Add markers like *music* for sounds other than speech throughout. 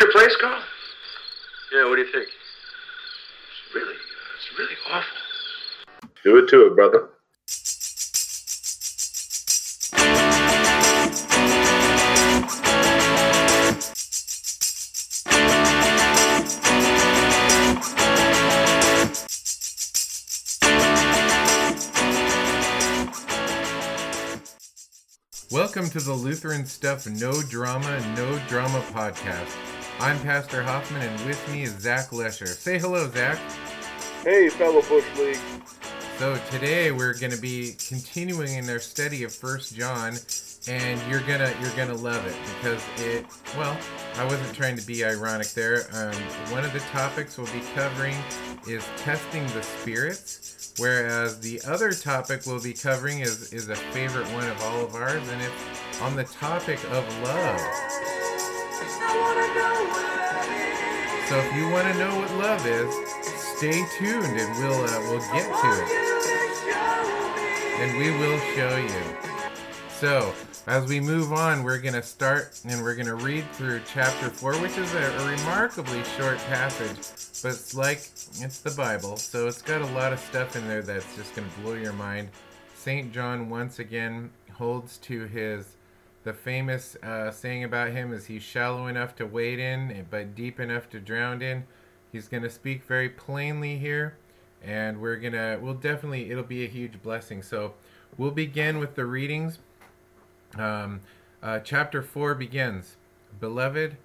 your place, Carl? Yeah, what do you think? It's really, it's really awful. Do it to it, brother. Welcome to the Lutheran Stuff No Drama, No Drama podcast. I'm Pastor Hoffman, and with me is Zach Lesher. Say hello, Zach. Hey, fellow Bush League. So today we're going to be continuing in our study of First John, and you're gonna you're gonna love it because it. Well, I wasn't trying to be ironic there. Um, one of the topics we'll be covering is testing the spirits, whereas the other topic we'll be covering is is a favorite one of all of ours, and it's on the topic of love. So if you want to know what love is, stay tuned and we'll uh, we'll get to it. And we will show you. So as we move on, we're going to start and we're going to read through chapter 4, which is a, a remarkably short passage, but it's like it's the Bible, so it's got a lot of stuff in there that's just going to blow your mind. St. John once again holds to his the famous uh, saying about him is he's shallow enough to wade in, but deep enough to drown in. He's going to speak very plainly here, and we're going to, we'll definitely, it'll be a huge blessing. So we'll begin with the readings. Um, uh, chapter 4 begins Beloved,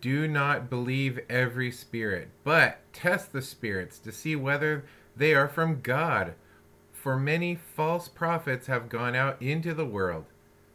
do not believe every spirit, but test the spirits to see whether they are from God. For many false prophets have gone out into the world.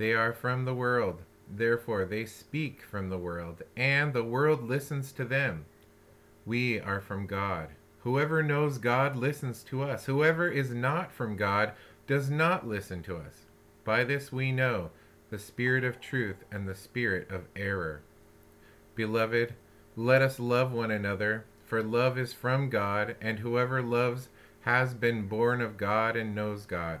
They are from the world, therefore they speak from the world, and the world listens to them. We are from God. Whoever knows God listens to us. Whoever is not from God does not listen to us. By this we know the spirit of truth and the spirit of error. Beloved, let us love one another, for love is from God, and whoever loves has been born of God and knows God.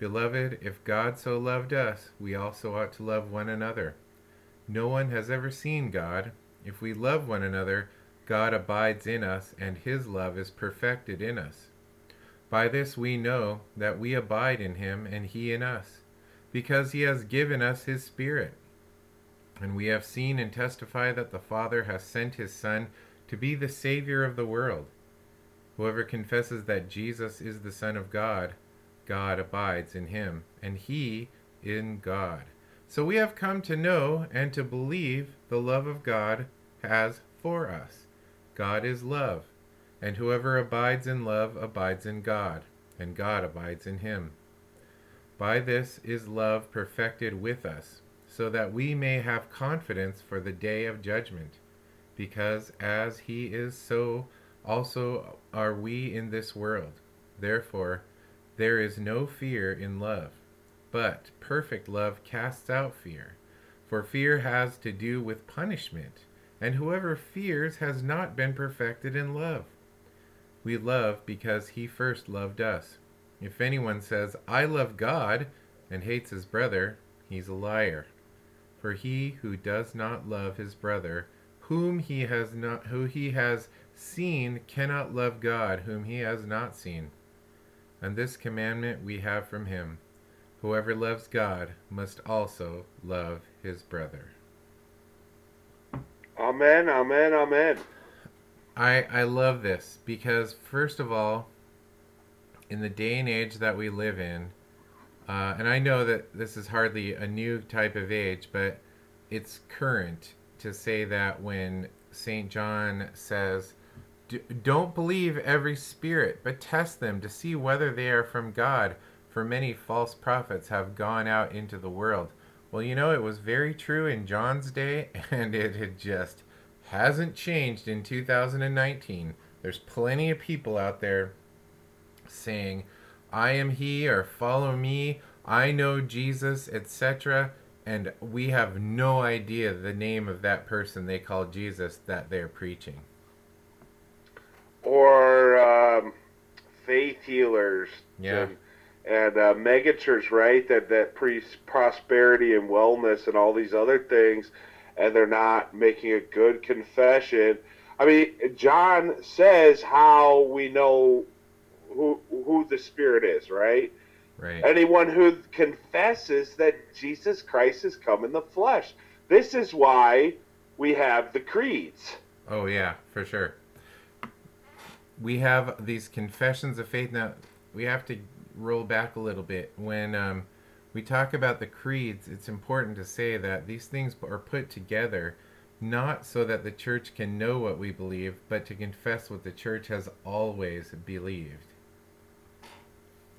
Beloved, if God so loved us, we also ought to love one another. No one has ever seen God. If we love one another, God abides in us, and his love is perfected in us. By this we know that we abide in him, and he in us, because he has given us his Spirit. And we have seen and testify that the Father has sent his Son to be the Savior of the world. Whoever confesses that Jesus is the Son of God, God abides in him, and he in God. So we have come to know and to believe the love of God has for us. God is love, and whoever abides in love abides in God, and God abides in him. By this is love perfected with us, so that we may have confidence for the day of judgment, because as he is, so also are we in this world. Therefore, there is no fear in love, but perfect love casts out fear. For fear has to do with punishment, and whoever fears has not been perfected in love. We love because he first loved us. If anyone says, I love God, and hates his brother, he's a liar. For he who does not love his brother, whom he has not who he has seen, cannot love God, whom he has not seen. And this commandment we have from him Whoever loves God must also love his brother. Amen, amen, amen. I I love this because first of all, in the day and age that we live in, uh, and I know that this is hardly a new type of age, but it's current to say that when St. John says, Don't believe every spirit, but test them to see whether they are from God, for many false prophets have gone out into the world. Well, you know, it was very true in John's day, *laughs* and it had just hasn't changed in 2019. There's plenty of people out there saying, I am he, or follow me, I know Jesus, etc and we have no idea the name of that person they call Jesus that they're preaching. Or um, faith healers. Yeah. And, and uh, megachurch, right? That that preach prosperity and wellness and all these other things, and they're not making a good confession. I mean, John says how we know who who the Spirit is, right? Right. Anyone who confesses that Jesus Christ has come in the flesh. This is why we have the creeds. Oh yeah, for sure. We have these confessions of faith. Now we have to roll back a little bit when um, we talk about the creeds. It's important to say that these things are put together not so that the church can know what we believe, but to confess what the church has always believed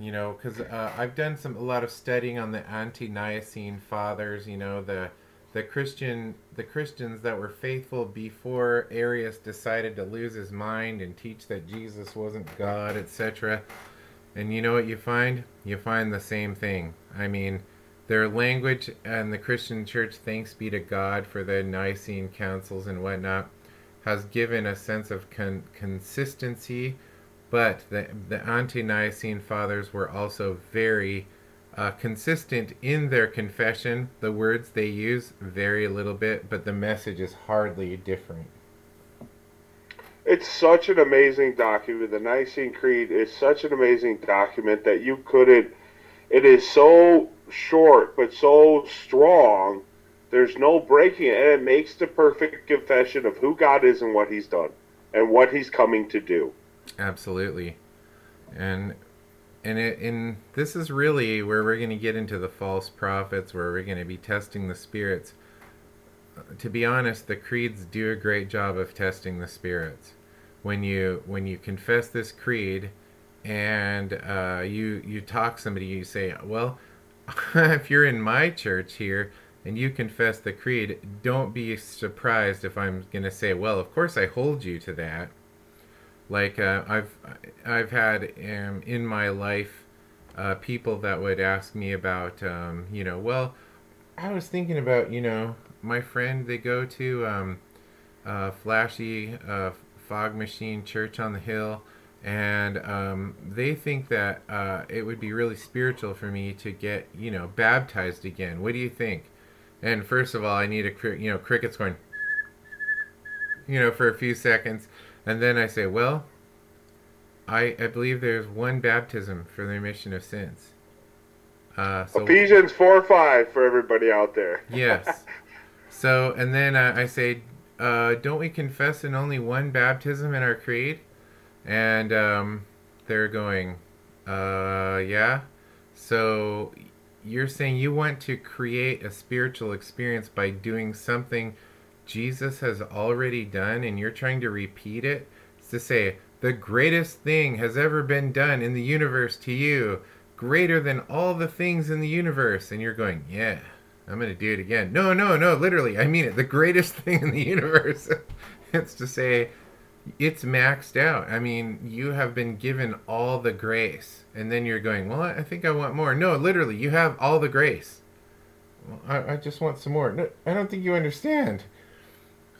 you know, because uh, I've done some a lot of studying on the ante-Nicene fathers. You know, the the Christian the Christians that were faithful before Arius decided to lose his mind and teach that Jesus wasn't God, etc. And you know what you find? You find the same thing. I mean, their language and the Christian church, thanks be to God for the Nicene councils and whatnot, has given a sense of con- consistency but the, the ante Nicene fathers were also very uh, consistent in their confession. The words they use vary a little bit, but the message is hardly different. It's such an amazing document. The Nicene Creed is such an amazing document that you couldn't. It is so short, but so strong. There's no breaking it, and it makes the perfect confession of who God is and what He's done and what He's coming to do. Absolutely, and and it and this is really where we're going to get into the false prophets, where we're going to be testing the spirits. To be honest, the creeds do a great job of testing the spirits. When you when you confess this creed, and uh, you you talk somebody, you say, well, *laughs* if you're in my church here and you confess the creed, don't be surprised if I'm going to say, well, of course I hold you to that like uh, I've I've had um, in my life uh, people that would ask me about um, you know well I was thinking about you know my friend they go to um, flashy uh, fog machine church on the hill and um, they think that uh, it would be really spiritual for me to get you know baptized again. What do you think? And first of all I need a you know crickets going you know for a few seconds and then I say, well, I, I believe there's one baptism for the remission of sins. Uh, so, Ephesians 4 5 for everybody out there. yes. *laughs* So, and then uh, I say, uh, don't we confess in only one baptism in our creed? And um, they're going, uh, yeah. So you're saying you want to create a spiritual experience by doing something Jesus has already done and you're trying to repeat it? It's to say, the greatest thing has ever been done in the universe to you, greater than all the things in the universe. And you're going, yeah, I'm going to do it again. No, no, no, literally, I mean it. The greatest *laughs* thing in the universe. *laughs* it's to say, it's maxed out. I mean, you have been given all the grace. And then you're going, well, I think I want more. No, literally, you have all the grace. I, I just want some more. No, I don't think you understand.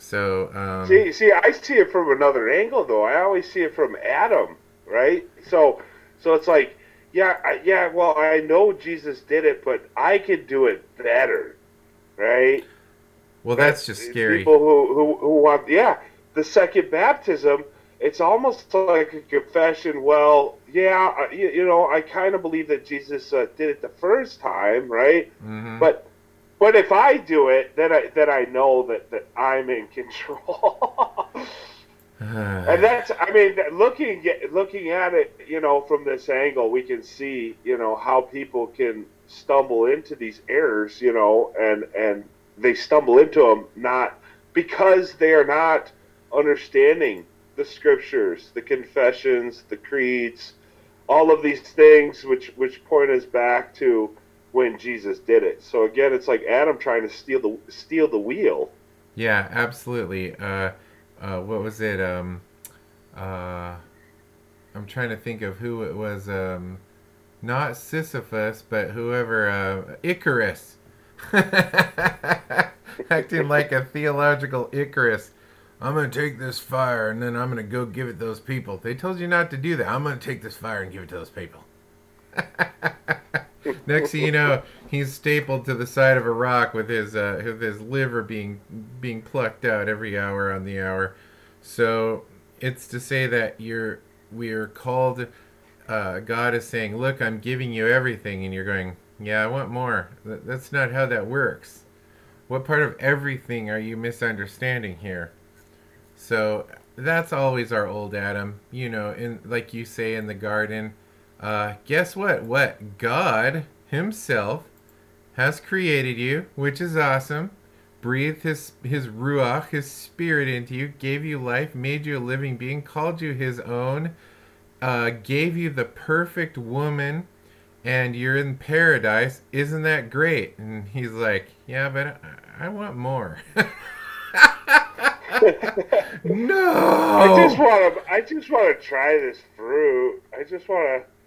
So um, see, see, I see it from another angle though. I always see it from Adam, right? So, so it's like, yeah, I, yeah. Well, I know Jesus did it, but I could do it better, right? Well, that's just scary. People who, who who want, yeah, the second baptism. It's almost like a confession. Well, yeah, you, you know, I kind of believe that Jesus uh, did it the first time, right? Mm-hmm. But but if I do it, then I then I know that, that I'm in control. *sighs* and that's I mean looking looking at it, you know, from this angle, we can see, you know, how people can stumble into these errors, you know, and and they stumble into them not because they are not understanding the scriptures, the confessions, the creeds, all of these things which which point us back to when Jesus did it. So again, it's like Adam trying to steal the steal the wheel. Yeah, absolutely. Uh, uh, what was it? Um, uh, I'm trying to think of who it was. Um, not Sisyphus, but whoever. Uh, Icarus. *laughs* Acting like a theological Icarus. I'm to take this fire and then I'm to go give it to those people. They told you not to do that. I'm to take this fire and give it to those people. *laughs* Next thing you know, he's stapled to the side of a rock with his uh, with his liver being being plucked out every hour on the hour. So it's to say that you're we are called. Uh, God is saying, "Look, I'm giving you everything," and you're going, "Yeah, I want more." That's not how that works. What part of everything are you misunderstanding here? So that's always our old Adam. You know, in like you say in the garden uh, guess what? What? God Himself has created you, which is awesome. Breathed His His ruach, His Spirit into you, gave you life, made you a living being, called you His own, uh, gave you the perfect woman, and you're in paradise. Isn't that great? And He's like, Yeah, but I, I want more. *laughs* *laughs* no. I just want to. I just want to try this fruit. I just want to.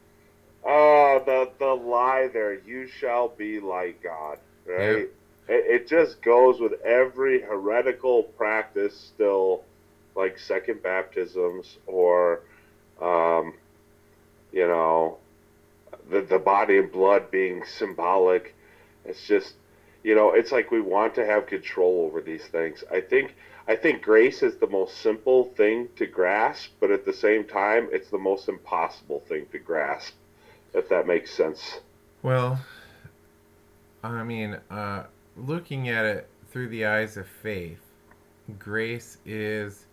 Oh, the the lie there. You shall be like God. Right. Yeah. It, it just goes with every heretical practice still, like second baptisms or, um, you know, the the body and blood being symbolic. It's just, you know, it's like we want to have control over these things. I think I think grace is the most simple thing to grasp, but at the same time, it's the most impossible thing to grasp if that makes sense. Well, I mean, uh, looking at it through the eyes of faith, grace is,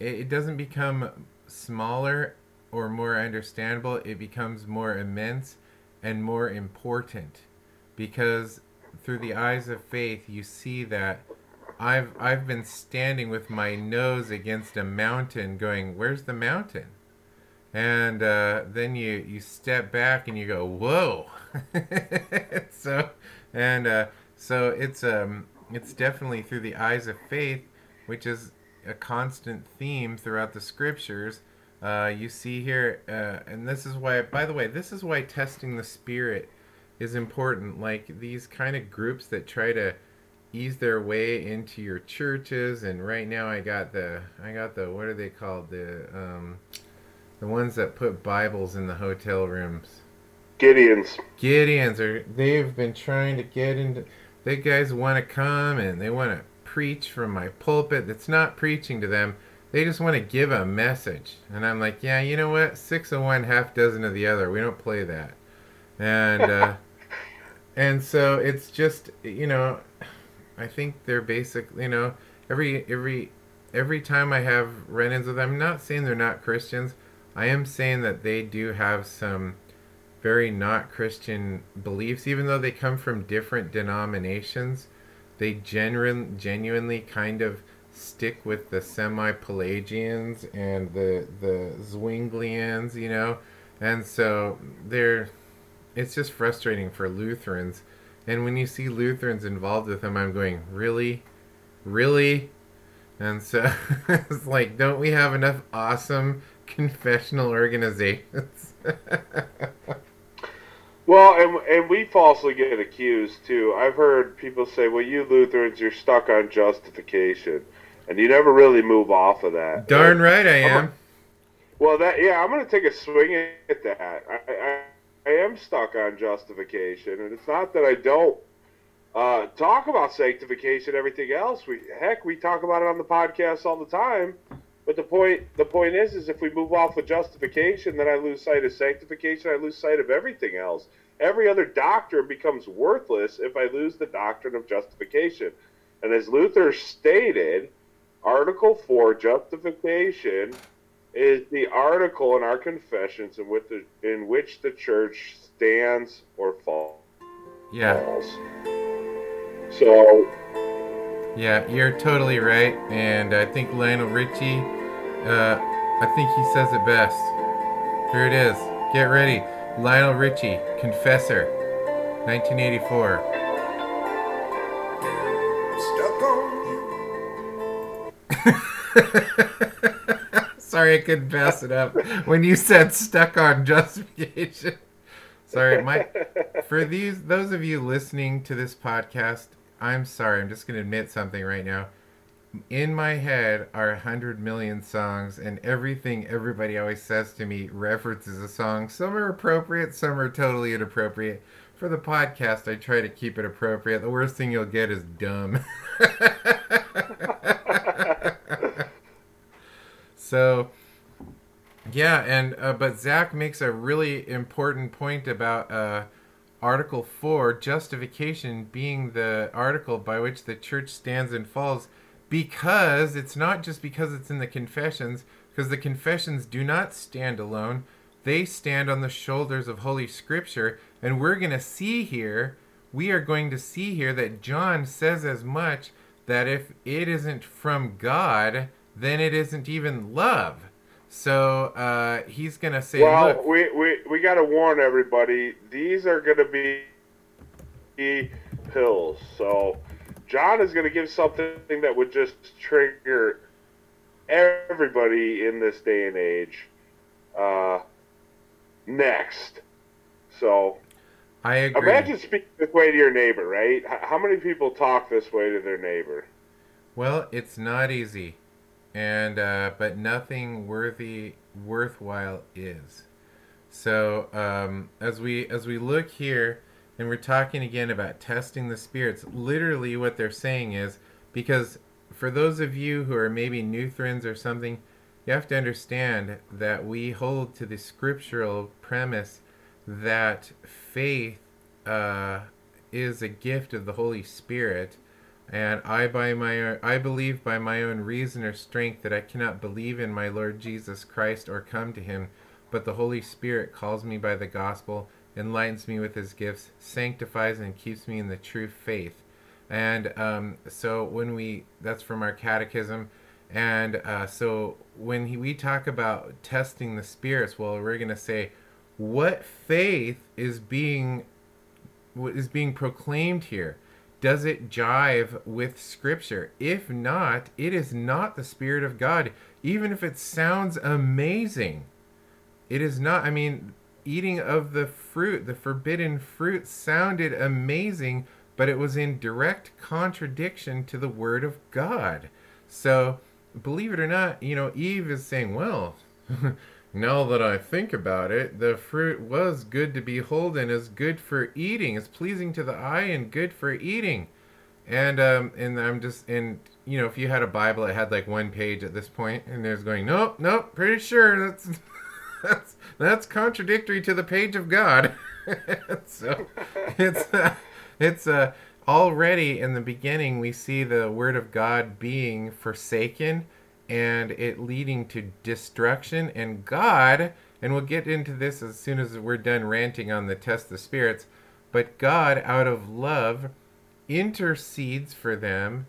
it doesn't become smaller or more understandable, it becomes more immense and more important because through the eyes of faith you see that I've I've been standing with my nose against a mountain going where's the mountain and uh, then you you step back and you go whoa. *laughs* So and uh, so it's um it's definitely through the eyes of faith which is a constant theme throughout the scriptures uh, you see here uh, and this is why by the way this is why testing the spirit is important. Like these kind of groups that try to ease their way into your churches and right now i got the i got the what are they called? The um, the ones that put Bibles in the hotel rooms. Gideons. Gideons are they've been trying to get into they guys want to come and they want to preach from my pulpit that's not preaching to them. They just want to give a message. And I'm like, yeah, you know what? Six of one, half dozen of the other. We don't play that. And uh, *laughs* and so it's just you know, I think they're basic. You know, every every every time I have run-ins with them, I'm not saying they're not Christians. I am saying that they do have some very not Christian beliefs, even though they come from different denominations. They genuine, genuinely kind of stick with the semi-Pelagians and the the Zwinglians, you know, and so they're. It's just frustrating for Lutherans, and when you see Lutherans involved with them, I'm going, really, really, and so *laughs* it's like, don't we have enough awesome *laughs* confessional organizations. *laughs* well, and and we falsely get accused too. I've heard people say, "Well, you Lutherans, you're stuck on justification, and you never really move off of that." Darn right, I am. well, that yeah, I'm going to take a swing at that. I, I I am stuck on justification, and it's not that I don't uh, talk about sanctification, everything else. We heck, we talk about it on the podcast all the time. But the point the point is is if we move off of justification, then I lose sight of sanctification, I lose sight of everything else. Every other doctrine becomes worthless if I lose the doctrine of justification. And as Luther stated, Article 4, justification, is the article in our confessions in which the, in which the church stands or falls. Yeah. So, Yeah, you're totally right. And I think Lionel Richie, uh, I think he says it best. Here it is. Get ready. Lionel Richie, Confessor, 1984. Stuck on you *laughs* Sorry, I couldn't pass it up when you said stuck on justification. Sorry, my for these those of you listening to this podcast, I'm sorry. I'm just going to admit something right now. In my head are a hundred million songs, and everything everybody always says to me references a song. Some are appropriate, some are totally inappropriate. For the podcast, I try to keep it appropriate. The worst thing you'll get is dumb. *laughs* so, yeah, and uh, but Zach makes a really important point about uh, Article Four, justification being the article by which the church stands and falls, because it's not just because it's in the confessions, because the confessions do not stand alone; they stand on the shoulders of Holy Scripture, and we're going to see here, we are going to see here that John says as much that if it isn't from God, then it isn't even love. So uh, he's gonna say, well, "Look, we, we, we got to warn everybody, these are going to be pills. So, John is going to give something that would just trigger everybody in this day and age uh, next. So, I agree." imagine speaking this way to your neighbor, right? How many people talk this way to their neighbor? Well, it's not easy, and uh, but nothing worthy worthwhile is. So um, as we as we look here, and we're talking again about testing the spirits. Literally, what they're saying is because for those of you who are maybe Lutherans or something, you have to understand that we hold to the scriptural premise that faith uh, is a gift of the Holy Spirit and I by my I believe by my own reason or strength that I cannot believe in my Lord Jesus Christ or come to him, but the Holy Spirit calls me by the gospel, enlightens me with his gifts, sanctifies and keeps me in the true faith. And um, so when we that's from our catechism, and uh, so when he, we talk about testing the spirits, well, we're gonna say what faith is being what is being proclaimed here does it jive with scripture? If not it is not the spirit of god. Even if it sounds amazing it is not i mean eating of the fruit the forbidden fruit sounded amazing but it was in direct contradiction to the word of god. So believe it or not you know eve is saying well *laughs* now that I think about it, the fruit was good to behold and is good for eating. It's pleasing to the eye and good for eating. And um and I'm just and you know if you had a Bible it had like one page at this point and there's going nope nope pretty sure that's *laughs* that's that's contradictory to the page of God. *laughs* so it's uh, it's uh, already in the beginning we see the word of God being forsaken and it leading to destruction. And God and we'll get into this as soon as we're done ranting on the test of spirits but God out of love intercedes for them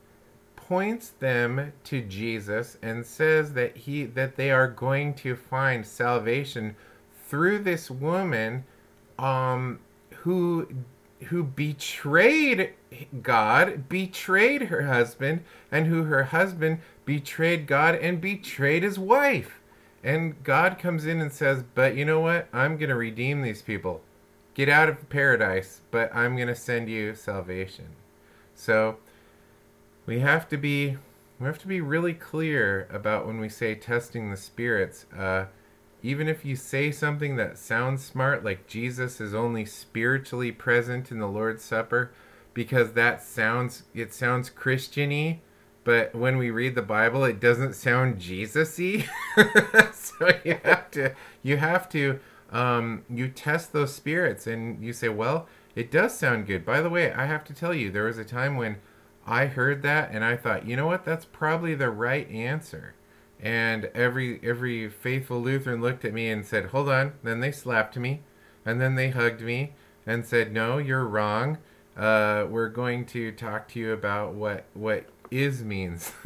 points them to Jesus and says that he that they are going to find salvation through this woman um who who betrayed God, betrayed her husband, and who her husband betrayed God and betrayed his wife. And God comes in and says, But you know what? I'm going to redeem these people. Get out of paradise, but I'm going to send you salvation. So we have to be we have to be really clear about when we say testing the spirits. Uh, even if you say something that sounds smart, like Jesus is only spiritually present in the Lord's Supper, because that sounds it sounds Christiany, but when we read the Bible, it doesn't sound Jesus-y. *laughs* so you have to you have to um, you test those spirits, and you say, well, it does sound good. By the way, I have to tell you, there was a time when I heard that and I thought, you know what? That's probably the right answer. And every every faithful Lutheran looked at me and said, "Hold on." Then they slapped me, and then they hugged me and said, "No, you're wrong. Uh, we're going to talk to you about what what is means." *laughs*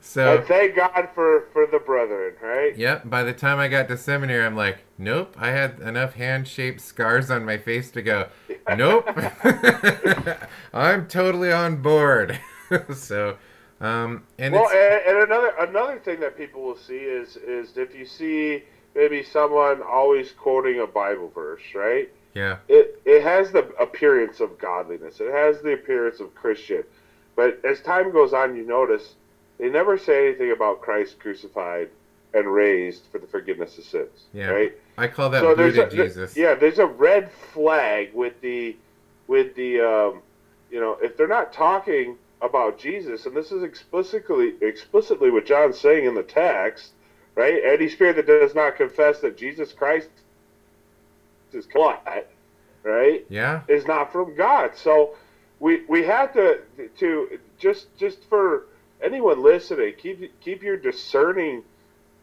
so And thank God for for the brethren, right? Yep. By the time I got to seminary, I'm like, nope. I had enough hand-shaped scars on my face to go, nope. *laughs* I'm totally on board. *laughs* so, um, and well, it's, and, and another another thing that people will see is is if you see maybe someone always quoting a Bible verse, right? Yeah, It it has the appearance of godliness. It has the appearance of Christian. But as time goes on, you notice they never say anything about Christ crucified and raised for the forgiveness of sins. Yeah. Right. I call that so there's a, Jesus. yeah, there's a red flag with the with the um, you know if they're not talking about Jesus, and this is explicitly explicitly what John's saying in the text, right? Any spirit that does not confess that Jesus Christ is God, right, Yeah. is not from God. So we we have to to just just for anyone listening, keep keep your discerning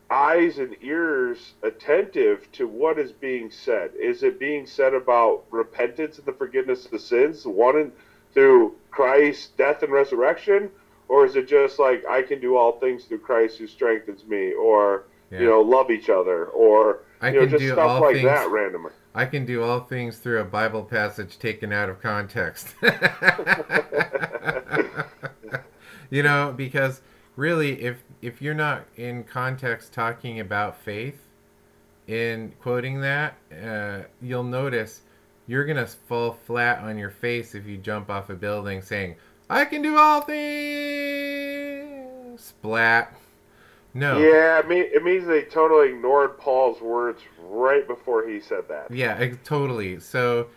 eyes and ears attentive to what is being said. Is it being said about repentance and the forgiveness of sins, one in, through Christ's death and resurrection, or is it just like I can do all things through Christ who strengthens me, or Yeah. you know love each other, or I you know just stuff like things. that randomly. I can do all things through a Bible passage taken out of context. *laughs* you know, because really, if if you're not in context talking about faith, in quoting that, uh, you'll notice you're gonna fall flat on your face if you jump off a building saying, "I can do all things." Splat. No. Yeah, it, mean, it means they totally ignored Paul's words right before he said that. Yeah, totally. So,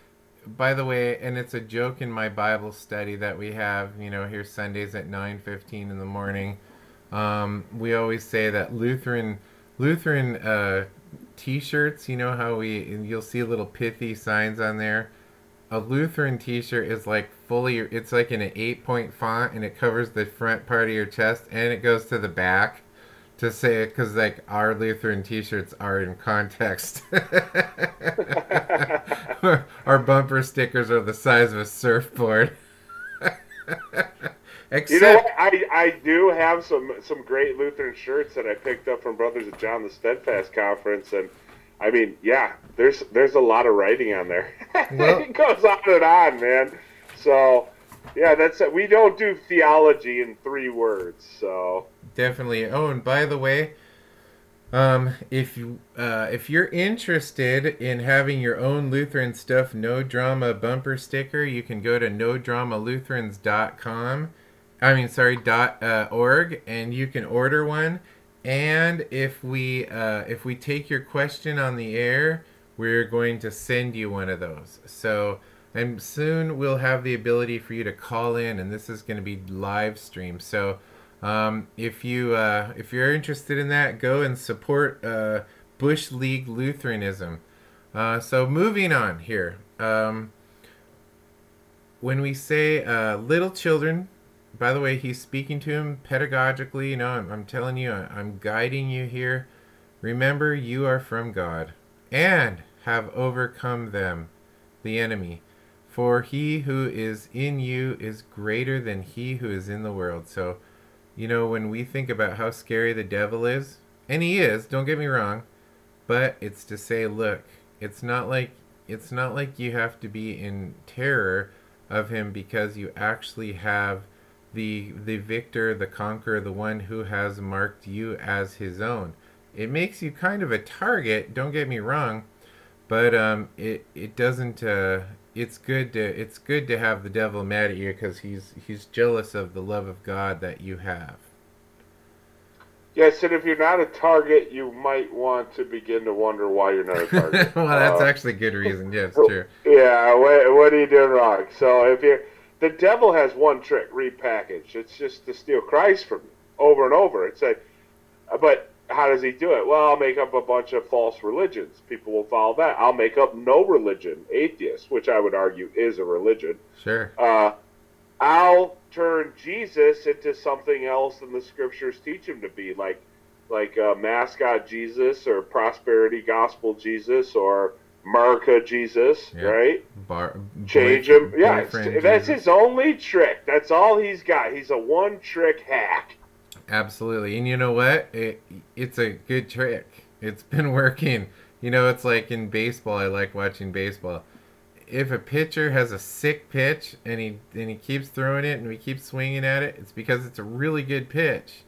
by the way, and it's a joke in my Bible study that we have, you know, here Sundays at 9:15 in the morning. Um, we always say that Lutheran Lutheran uh, t-shirts, you know how we you'll see little pithy signs on there. A Lutheran t-shirt is like fully it's like in an 8-point font and it covers the front part of your chest and it goes to the back to say it because like our Lutheran T-shirts are in context. *laughs* our bumper stickers are the size of a surfboard. Except, *laughs* You know what? I, I do have some some great Lutheran shirts that I picked up from Brothers of John the Steadfast Conference, and I mean, yeah, there's there's a lot of writing on there. *laughs* Well- it goes on and on, man. So, yeah, that's we don't do theology in three words. So, definitely. Oh, and by the way, um, if you uh, if you're interested in having your own Lutheran stuff, no drama bumper sticker, you can go to nodramalutherans.com. I mean, sorry, dot uh, org, and you can order one. And if we uh, if we take your question on the air, we're going to send you one of those. So. And soon we'll have the ability for you to call in, and this is going to be live stream. So, um, if you uh, if you're interested in that, go and support uh, Bush League Lutheranism. Uh, so moving on here, um, when we say uh, little children, by the way, he's speaking to him pedagogically. You know, I'm, I'm telling you, I- I'm guiding you here. Remember, you are from God, and have overcome them, the enemy. For he who is in you is greater than he who is in the world. So, you know, when we think about how scary the devil is, and he is, don't get me wrong, but it's to say, look, it's not like it's not like you have to be in terror of him because you actually have the the victor, the conqueror, the one who has marked you as his own. It makes you kind of a target, don't get me wrong, but um it it doesn't uh it's good to it's good to have the devil mad at you because he's he's jealous of the love of God that you have. yes, and if you're not a target, you might want to begin to wonder why you're not a *laughs* target. well, that's Uh, actually good reason. Yeah, it's *laughs* true. Yeah, what, what are you doing wrong? So if you're the devil has one trick, repackage. It's just to steal Christ from you over and over. It's a, but how does he do it? Well, I'll make up a bunch of false religions. People will follow that. I'll make up no religion, atheist, which I would argue is a religion. Sure. Uh, I'll turn Jesus into something else than the scriptures teach him to be, like like uh, mascot Jesus or prosperity gospel Jesus or America Jesus, Yeah. right? Bar, Change boy- him. Yeah, that's Jesus. his only trick. That's all he's got. He's a one trick hack. Absolutely. And you know what? It it's a good trick. It's been *laughs* working. You know, it's like in baseball, I like watching baseball. If a pitcher has a sick pitch and he and he keeps throwing it and we keep swinging at it, it's because it's a really good pitch.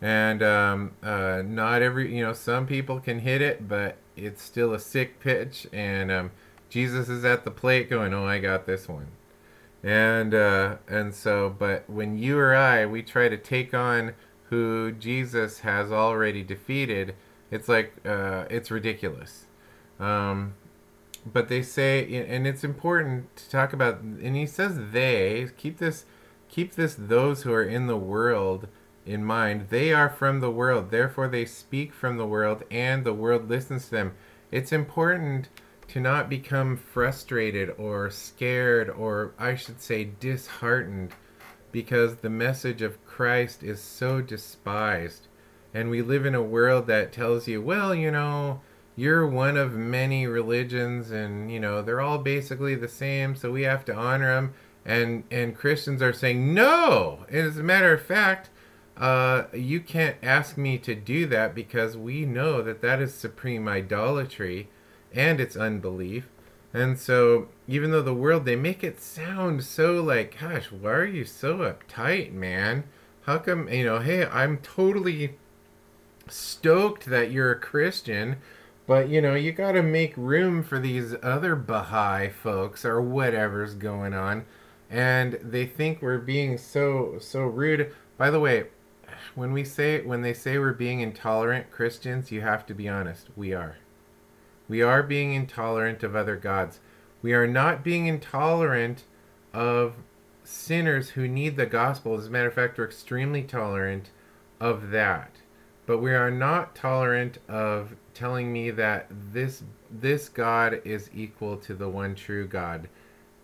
And um, uh, not every, you know, some people can hit it, but it's still a sick pitch. And um, Jesus is at the plate going, "Oh, I got this one." and uh, and so but when you or I we try to take on who Jesus has already defeated, it's like uh, it's ridiculous. Um, but they say, and it's important to talk about. And he says they keep this, keep this those who are in the world in mind. They are from the world, therefore they speak from the world, and the world listens to them. It's important to not become frustrated or scared or I should say disheartened because the message of Christ is so despised. And we live in a world that tells you, well, you know, you're one of many religions and, you know, they're all basically the same, so we have to honor them. And and Christians are saying, "No." As a matter of fact, uh, you can't ask me to do that because we know that that is supreme idolatry and it's unbelief. And so, even though the world, they make it sound so like, gosh, why are you so uptight, man? How come, you know, hey, I'm totally stoked that you're a Christian, but, you know, you got to make room for these other Baha'i folks or whatever's going on. And they think we're being so, so rude. By the way, when we say, when they say we're being intolerant Christians, you have to be honest. We are. We are being intolerant of other gods. We are not being intolerant of sinners who need the gospel. As a matter of fact, we're extremely tolerant of that. But we are not tolerant of telling me that this this God is equal to the one true God.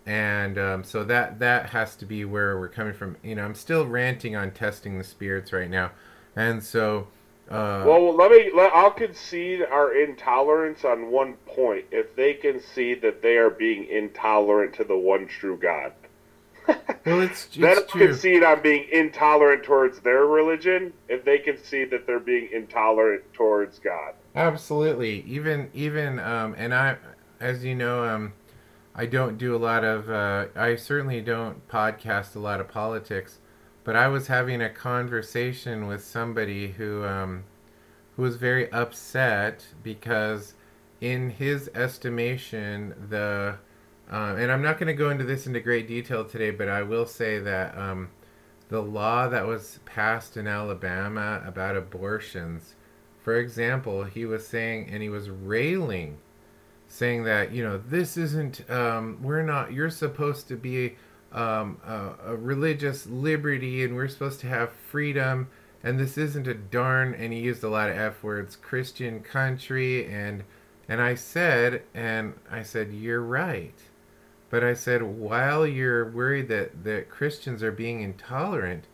And um, so that that has to be where we're coming from. You know, I'm still ranting on testing the spirits right now, and so. Uh, Well, let me. Let, I'll concede our intolerance on one point. If they concede that they are being intolerant to the one true God, *laughs* well, it's, then it's I'll true. concede I'm being intolerant towards their religion. If they concede that they're being intolerant towards God, Absolutely. Even even um and I as you know um I don't do a lot of uh I certainly don't podcast a lot of politics, but I was having a conversation with somebody who um who was very upset because in his estimation the um, and I'm not going to go into this into great detail today, but I will say that um, the law that was passed in Alabama about abortions, for example, he was saying, and he was railing, saying that, you know, this isn't, um, we're not, you're supposed to be um, a, a religious liberty and we're supposed to have freedom, and this isn't a darn, and he used a lot of F words, Christian country, and, and I said, and I said, you're right. But I said, while you're worried that, that Christians are being intolerant,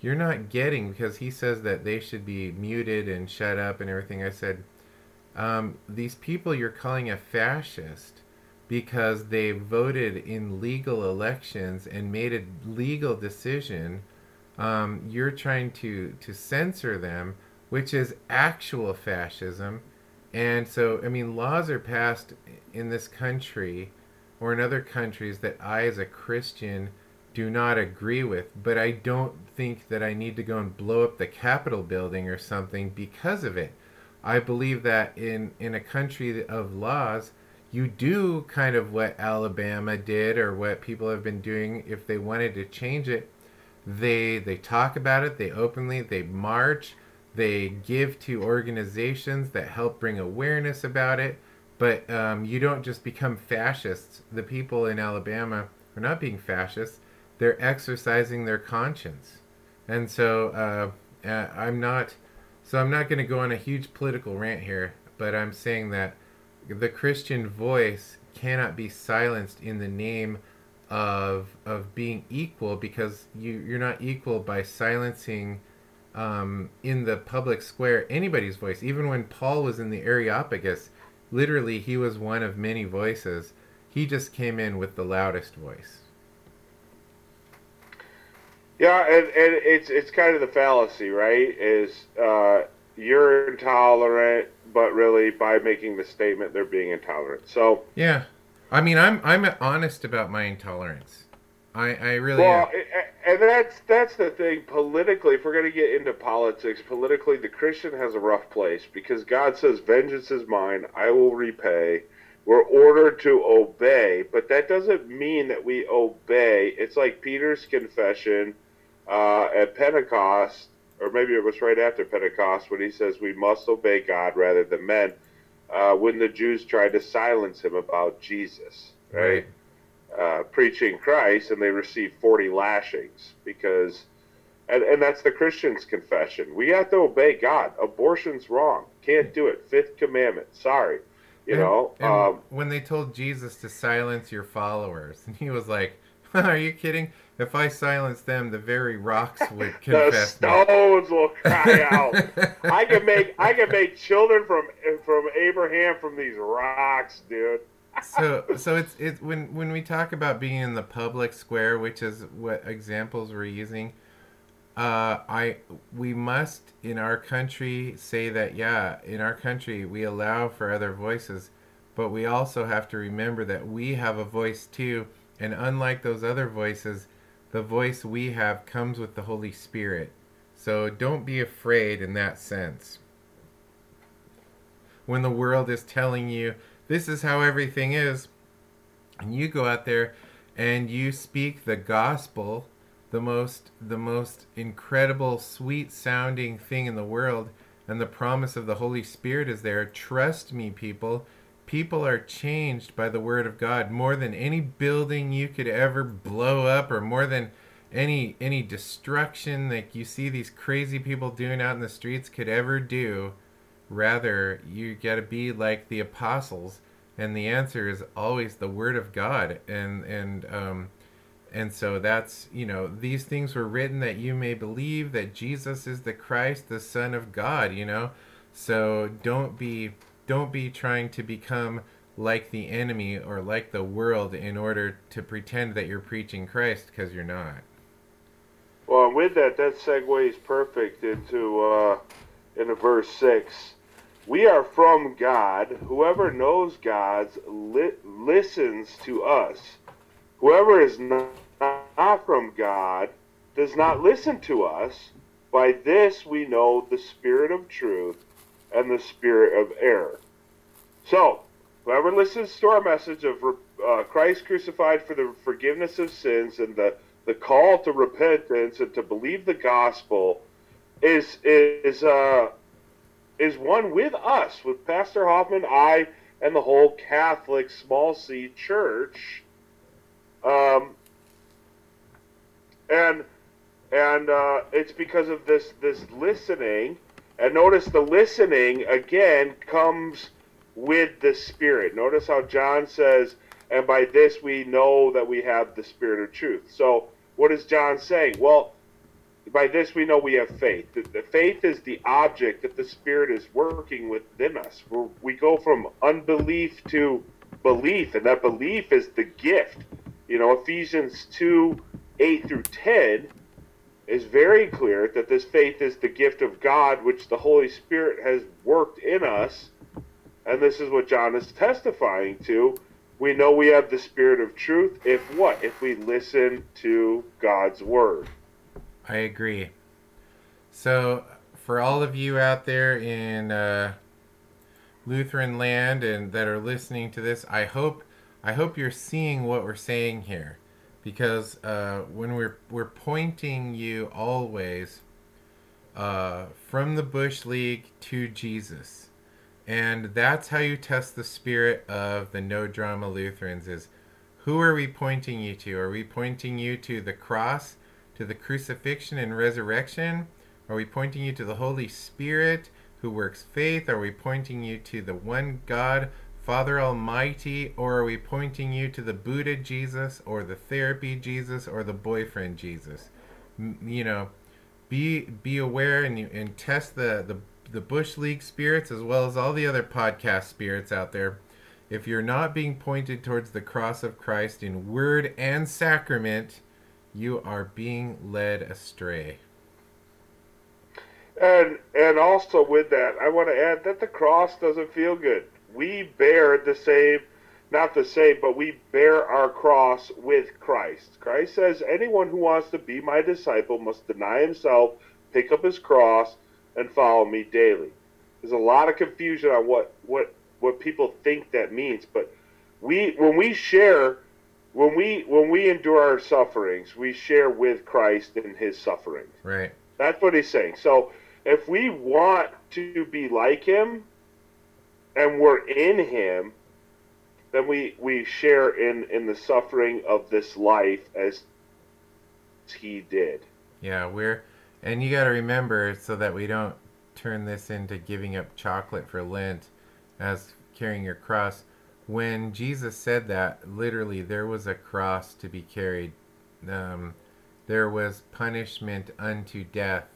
you're not getting because he says that they should be muted and shut up and everything. I said, um, these people you're calling a fascist because they voted in legal elections and made a legal decision. Um, you're trying to, to censor them, which is actual fascism. And so, I mean, laws are passed in this country or in other countries that I, as a Christian, do not agree with, but I don't think that I need to go and blow up the Capitol building or something because of it. I believe that in, in a country of laws, you do kind of what Alabama did or what people have been doing if they wanted to change it. They they talk about it, they openly, they march, they give to organizations that help bring awareness about it. But um, you don't just become fascists. The people in Alabama are not being fascists; they're exercising their conscience. And so uh, uh, I'm not So I'm not going to go on a huge political rant here, but I'm saying that the Christian voice cannot be silenced in the name of of being equal because you you're not equal by silencing um, in the public square anybody's voice. Even when Paul was in the Areopagus, literally he was one of many voices. He just came in with the loudest voice. Yeah, and, and it's it's kind of the fallacy, right? Is uh, you're intolerant, but really by making the statement they're being intolerant. So Yeah, I mean I'm I'm honest about my intolerance. I I really well, am. and that's that's the thing politically. If we're going to get into politics, politically, the Christian has a rough place because God says, "Vengeance is mine; I will repay." We're ordered to obey, but that doesn't mean that we obey. It's like Peter's confession uh, at Pentecost, or maybe it was right after Pentecost, when he says we must obey God rather than men. Uh, when the Jews tried to silence him about Jesus, right? uh, preaching Christ, and they received 40 lashings because, and, and that's the Christian's confession. We have to obey God. Abortion's wrong. Can't do it. Fifth commandment. Sorry. You And- know, and um, when they told Jesus to silence your followers, and *laughs* he was like, *laughs* "Are you kidding? If I silence them, the very rocks would *laughs* the confess me." stones will cry out. *laughs* I can make I can make children from from Abraham from these rocks, dude. so so it's it's when when we talk about being in the public square, which is what examples we're using. Uh, I we must in our country say that yeah, in our country we allow for other voices, but we also have to remember that we have a voice too, and unlike those other voices, the voice we have comes with the Holy Spirit. So don't be afraid in that sense. When the world is telling you this is how everything is, and you go out there and you speak the gospel, the most the most incredible sweet sounding thing in the world, and the promise of the Holy Spirit is there. Trust me, people. People are changed by the word of God more than any building you could ever blow up or more than any any destruction like you see these crazy people doing out in the streets could ever do. Rather, you got to be like the apostles, and the answer is always the word of God. And and um, and so that's you know these things were written that you may believe that Jesus is the Christ, the Son of God. You know, so don't be don't be trying to become like the enemy or like the world in order to pretend that you're preaching Christ because you're not. Well, with that, that segues perfect into uh, into verse six. We are from God. Whoever knows God li- listens to us. Whoever is not, not from God does not listen to us. By this we know the spirit of truth and the spirit of error. So, whoever listens to our message of uh, Christ crucified for the forgiveness of sins and the the call to repentance and to believe the gospel is is uh, is one with us, with Pastor Hoffman, I, and the whole Catholic small C church. Um, and and uh, it's because of this this listening. And notice the listening again comes with the Spirit. Notice how John says, "And by this we know that we have the Spirit of truth." So what is John saying? Well, by this we know we have faith. The, the faith is the object that the Spirit is working within us. We're, we go from unbelief to belief, and that belief is the gift. You know, Ephesians 2 8 through 10 is very clear that this faith is the gift of God, which the Holy Spirit has worked in us. And this is what John is testifying to. We know we have the Spirit of truth if what? If we listen to God's Word. I agree. So, for all of you out there in uh, Lutheran land and that are listening to this, I hope I hope you're seeing what we're saying here, because uh, when we're we're pointing you always uh, from the Bush League to Jesus, and that's how you test the spirit of the No Drama Lutherans. Is who are we pointing you to? Are we pointing you to the cross? to the crucifixion and resurrection, Are we pointing you to the Holy Spirit who works faith? Are we pointing you to the one God, Father Almighty? Or are we pointing you to the Buddha Jesus or the therapy Jesus or the boyfriend Jesus? M- you know, be be aware and and test the, the the Bush League spirits as well as all the other podcast spirits out there. If you're not being pointed towards the cross of Christ in word and sacrament, you are being led astray. And and also with that, I want to add that the cross doesn't feel good. We bear the same, not the same, but we bear our cross with Christ. Christ says, anyone who wants to be my disciple must deny himself, pick up his cross, and follow me daily. There's a lot of confusion on what what what people think that means, but we when we share when we when we endure our sufferings, we share with Christ in his sufferings. Right. That's what he's saying. So if we want to be like him and we're in him, then we, we share in, in the suffering of this life as he did. Yeah, we're and you got to remember so that we don't turn this into giving up chocolate for Lent as carrying your cross. When Jesus said that, literally there was a cross to be carried. Um, there was punishment unto death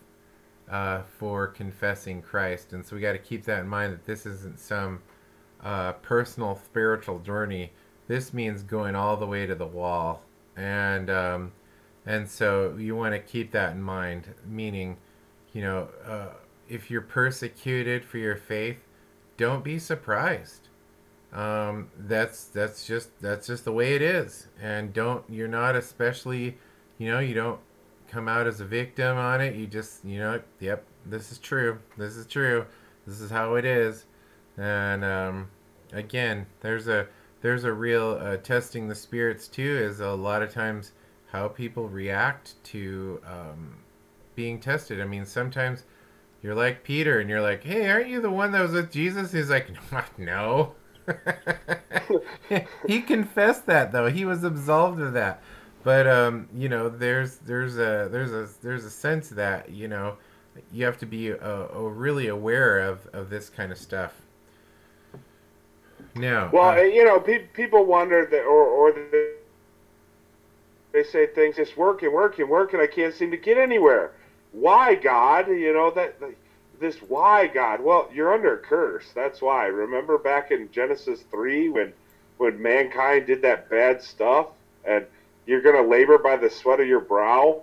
uh, for confessing Christ. And so we got to keep that in mind that this isn't some uh, personal spiritual journey. This means going all the way to the wall. And um, and so you want to keep that in mind, meaning, you know, uh, if you're persecuted for your faith, don't be surprised. Um, that's that's just that's just the way it is, and don't you're not especially, you know, you don't come out as a victim on it. You just you know, yep, this is true. This is true. This is how it is, and um, again, there's a there's a real uh, testing the spirits too. Is a lot of times how people react to um, being tested. I mean, sometimes you're like Peter and you're like, hey, aren't you the one that was with Jesus? He's like, *laughs* no. *laughs* he confessed that though. He was absolved of that. But um, you know, there's there's a there's a there's a sense that you know you have to be uh, really aware of of this kind of stuff. Now, well, uh, you know, pe- people wonder that, or or the, they say things it's working, working, working. I can't seem to get anywhere. Why, God? You know that this why, God? Well, you're under a curse. That's why. Remember back in Genesis three when when mankind did that bad stuff, and you're gonna labor by the sweat of your brow.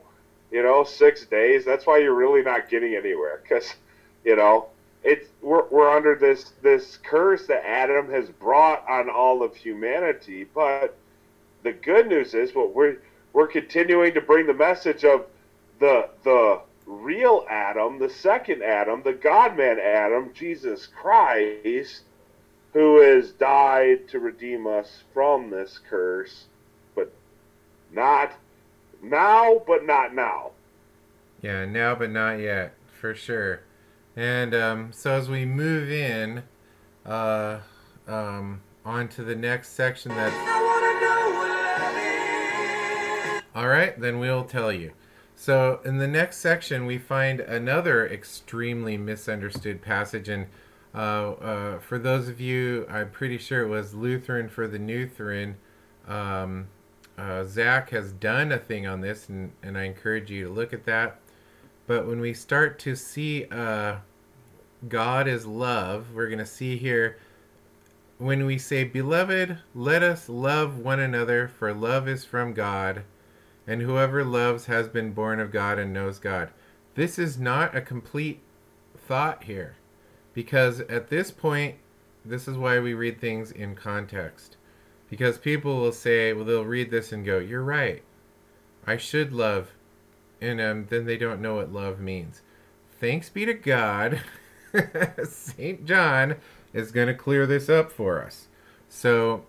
You know, six days. That's why you're really not getting anywhere, because you know it's we're, we're under this this curse that Adam has brought on all of humanity. But the good news is, what we're we're continuing to bring the message of the the real Adam, the second Adam, the God man Adam, Jesus Christ, who has died to redeem us from this curse, not now, but not now. Yeah, now but not yet, for sure. And um, so as we move in uh, um, on to the next section that. all right, then we'll tell you. So, in the next section, we find another extremely misunderstood passage. And uh, uh, for those of you, I'm pretty sure it was Lutheran for the Lutheran. Um, uh, Zach has done a thing on this, and, and I encourage you to look at that. But when we start to see uh, God is love, we're going to see here when we say, Beloved, let us love one another, for love is from God and whoever loves has been born of God and knows God. This is not a complete thought here, because at this point, this is why we read things in context. Because people will say, well, they'll read this and go, You're right. I should love. And um, then they don't know what love means. Thanks be to God, *laughs* St. John is going to clear this up for us. So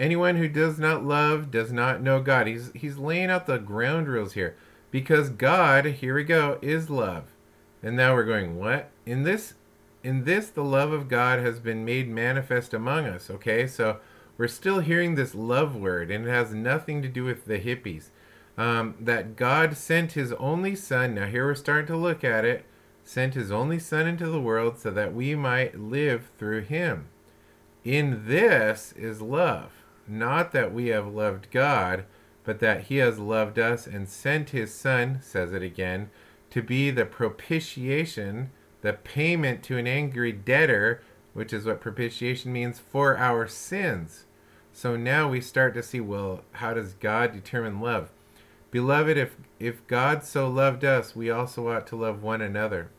Anyone who does not love does not know God. He's he's laying out the ground rules here. Because God, here we go, is love. And now we're going, what? In this in this the love of God has been made manifest among us, okay? So we're still hearing this love word, and it has nothing to do with the hippies. Um, that God sent his only son. Now, here we're starting to look at it. sent his only Son into the world so that we might live through him. In this is love, not that we have loved God, but that he has loved us and sent his Son, says it again, to be the propitiation, the payment to an angry debtor, which is what propitiation means, for our sins. So now we start to see well, how does God determine love? Beloved, if, if God so loved us, we also ought to love one another.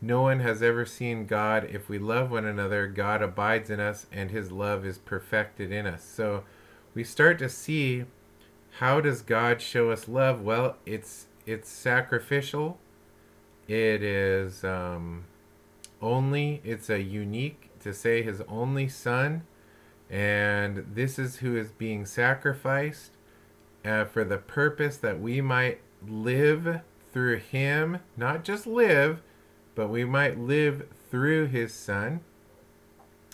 No one has ever seen God. If we love one another, God abides in us and his love is perfected in us. So we start to see how does God show us love? Well, it's it's sacrificial. It is um, only. It's a unique to say His only Son, and this is who is being sacrificed uh, for the purpose that we might live through Him, not just live, but we might live through His Son.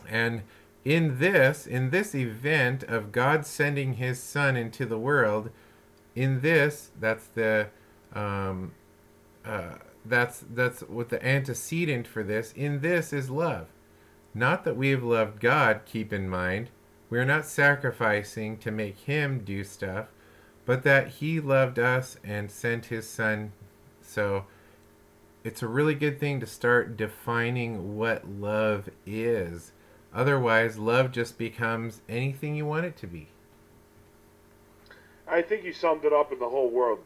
And in this, in this event of God sending His Son into the world, in this, that's the um, uh, that's that's what the antecedent for this. In this is love, not that we have loved God. Keep in mind, we are not sacrificing to make Him do stuff, but that He loved us and sent His Son. So it's a really good thing to start defining what love is Otherwise, love just becomes anything you want it to be. I think you summed it up in the whole world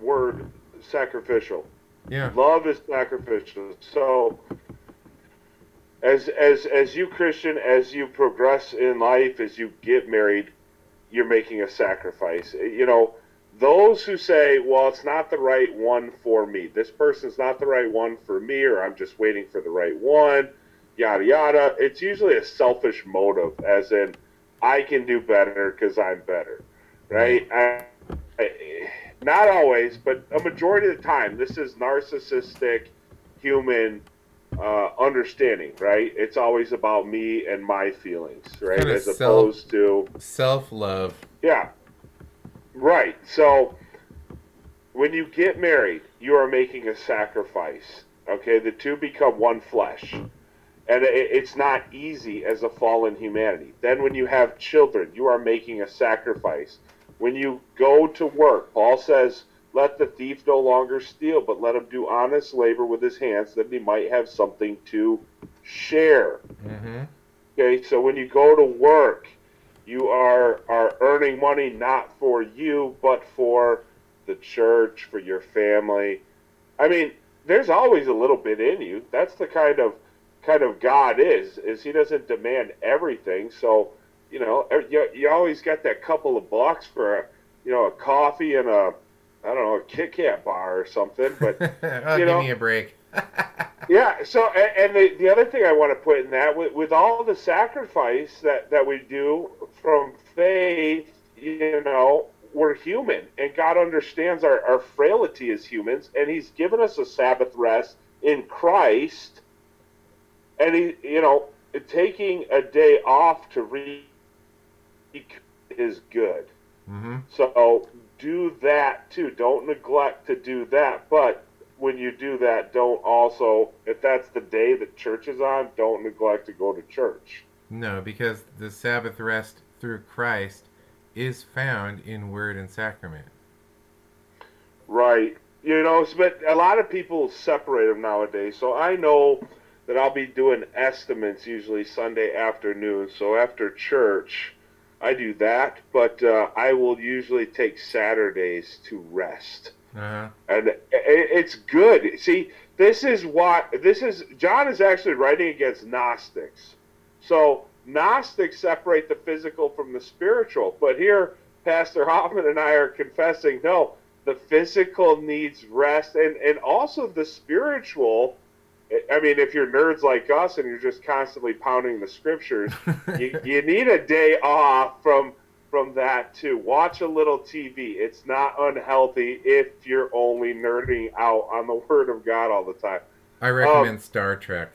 word sacrificial. Yeah. Love is sacrificial. So as as as you Christian, as you progress in life, as you get married, you're making a sacrifice. You know, those who say, "Well, it's not the right one for me. This person's not the right one for me," or "I'm just waiting for the right one." yada yada. It's usually a selfish motive, as in I can do better because I'm better, right? Mm-hmm. I, I, not always, but a majority of the time, this is narcissistic human uh, understanding, right? It's always about me and my feelings, right? As self- opposed to Self love. yeah. Right. So when you get married, you are making a sacrifice. Okay, the two become one flesh. And it, it's not easy as a fallen humanity. Then when you have children, you are making a sacrifice. When you go to work, Paul says, let the thief no longer steal, but let him do honest labor with his hands that he might have something to share. Mm-hmm. Okay, so when you go to work, you are are earning money not for you, but for the church, for your family. I mean, there's always a little bit in you. That's the kind of kind of God is. Is He doesn't demand everything. So you know, er, you, you always got that couple of bucks for a you know a coffee and a I don't know a Kit Kat bar or something. But *laughs* oh, You give know- me a break. *laughs* Yeah. So, a- and the, the other thing I want to put in that, with, with all the sacrifice that, that we do from faith, you know, we're human, and God understands our, our frailty as humans, and He's given us a Sabbath rest in Christ, and He, you know, taking a day off to read is good. mm-hmm. So do that too. Don't neglect to do that. But when you do that, don't also, if that's the day that church is on, don't neglect to go to church. No, because the Sabbath rest through Christ is found in word and sacrament. Right. You know, but a lot of people separate them nowadays. So I know that I'll be doing estimates usually Sunday afternoon. So after church, I do that. But uh, I will usually take Saturdays to rest. Uh-huh. and it, it's good. See, this is what this is. John is actually writing against Gnostics. So Gnostics separate the physical from the spiritual, but here Pastor Hoffman and I are confessing no, the physical needs rest, and and also the spiritual. I mean, if you're nerds like us and you're just constantly pounding the scriptures, *laughs* you, you need a day off from from that too. Watch a little TV. It's not unhealthy if you're only nerding out on the *laughs* Word of God all the time. I recommend um, Star Trek.